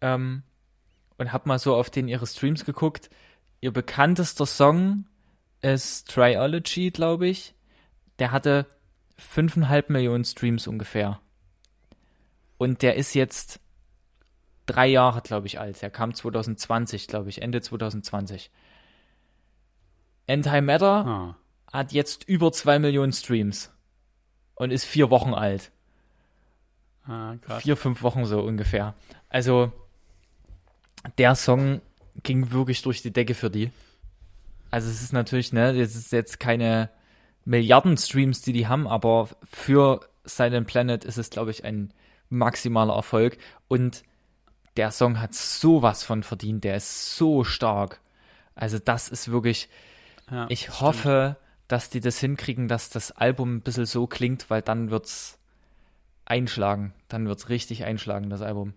Ähm, und hab mal so auf den ihre Streams geguckt. Ihr bekanntester Song ist Triology, glaube ich. Der hatte fünfeinhalb Millionen Streams ungefähr. Und der ist jetzt drei Jahre, glaube ich, alt. Der kam 2020, glaube ich, Ende 2020. Antimatter Ah. hat jetzt über zwei Millionen Streams und ist vier Wochen alt. Ah. Vier, fünf Wochen so ungefähr. Also der Song ging wirklich durch die Decke für die. Also es ist natürlich, ne, das ist jetzt keine Milliarden Streams, die die haben, aber für Silent Planet ist es, glaube ich, ein maximaler Erfolg. Und der Song hat sowas von verdient, der ist so stark. Also das ist wirklich, Ja, ich das hoffe, dass die das hinkriegen, dass das Album ein bisschen so klingt, weil dann wird's einschlagen. Dann wird's richtig einschlagen, das Album.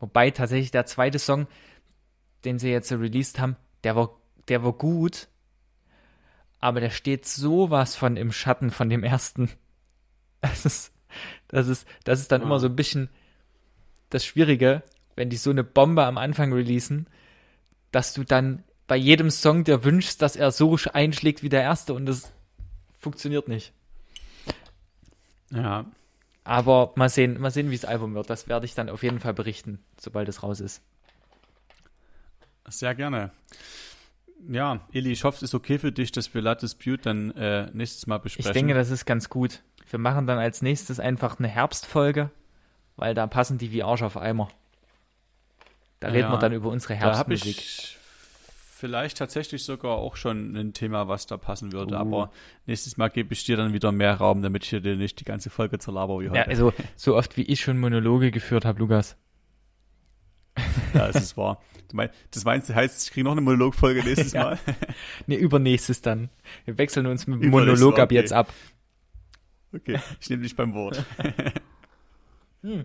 Wobei tatsächlich der zweite Song, den sie jetzt released haben, der war, der war gut, aber der steht sowas von im Schatten von dem ersten. Das ist, das ist, das ist dann ja. immer so ein bisschen das Schwierige, wenn die so eine Bombe am Anfang releasen, dass du dann bei jedem Song dir wünschst, dass er so einschlägt wie der erste und das funktioniert nicht. Ja. Aber mal sehen, mal sehen, wie das Album wird. Das werde ich dann auf jeden Fall berichten, sobald es raus ist. Sehr gerne. Ja, Eli, ich hoffe, es ist okay für dich, dass wir La Dispute dann äh, nächstes Mal besprechen. Ich denke, das ist ganz gut. Wir machen dann als nächstes einfach eine Herbstfolge, weil da passen die wie Arsch auf Eimer. Da ja, reden wir dann über unsere Herbstmusik. Da habe ich vielleicht tatsächlich sogar auch schon ein Thema, was da passen würde. Uh. Aber nächstes Mal gebe ich dir dann wieder mehr Raum, damit ich dir nicht die ganze Folge zerlaber wie heute. Ja, also so oft wie ich schon Monologe geführt habe, Lukas. Ja, es ist wahr. Du mein, das meinst du, heißt, ich kriege noch eine Monologfolge nächstes ja. Mal? nee, übernächstes dann. Wir wechseln uns mit dem Monolog ab okay. jetzt ab. Okay, ich nehme dich beim Wort. hm.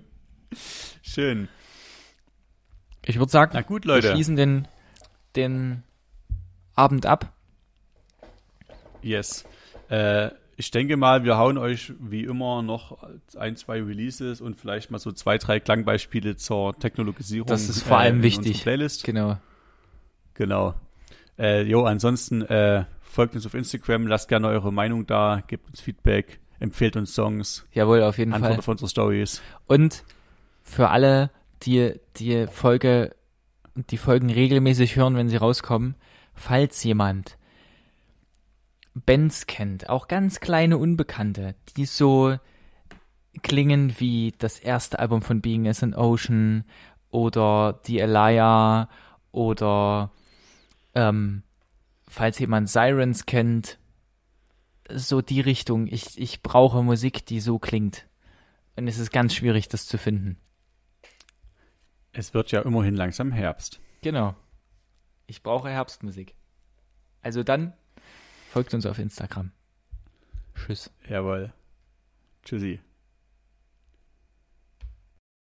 Schön. Ich würde sagen, Na gut, Leute. wir schließen den, den Abend ab. Yes. Äh, ich denke mal, wir hauen euch wie immer noch ein, zwei Releases und vielleicht mal so zwei, drei Klangbeispiele zur Technologisierung. Das ist vor allem äh, wichtig. Playlist. Genau. Genau. Äh, jo, ansonsten äh, folgt uns auf Instagram, lasst gerne eure Meinung da, gebt uns Feedback, empfehlt uns Songs. Jawohl, auf jeden Antwortet Fall. auf unsere Stories. Und für alle, die die Folge, die Folgen regelmäßig hören, wenn sie rauskommen, falls jemand Bands kennt, auch ganz kleine Unbekannte, die so klingen wie das erste Album von Being as an Ocean oder die Elia oder ähm, falls jemand Sirens kennt, so die Richtung. Ich, ich brauche Musik, die so klingt. Und es ist ganz schwierig, das zu finden. Es wird ja immerhin langsam Herbst. Genau. Ich brauche Herbstmusik. Also dann Folgt uns auf Instagram. Tschüss. Jawohl. Tschüssi.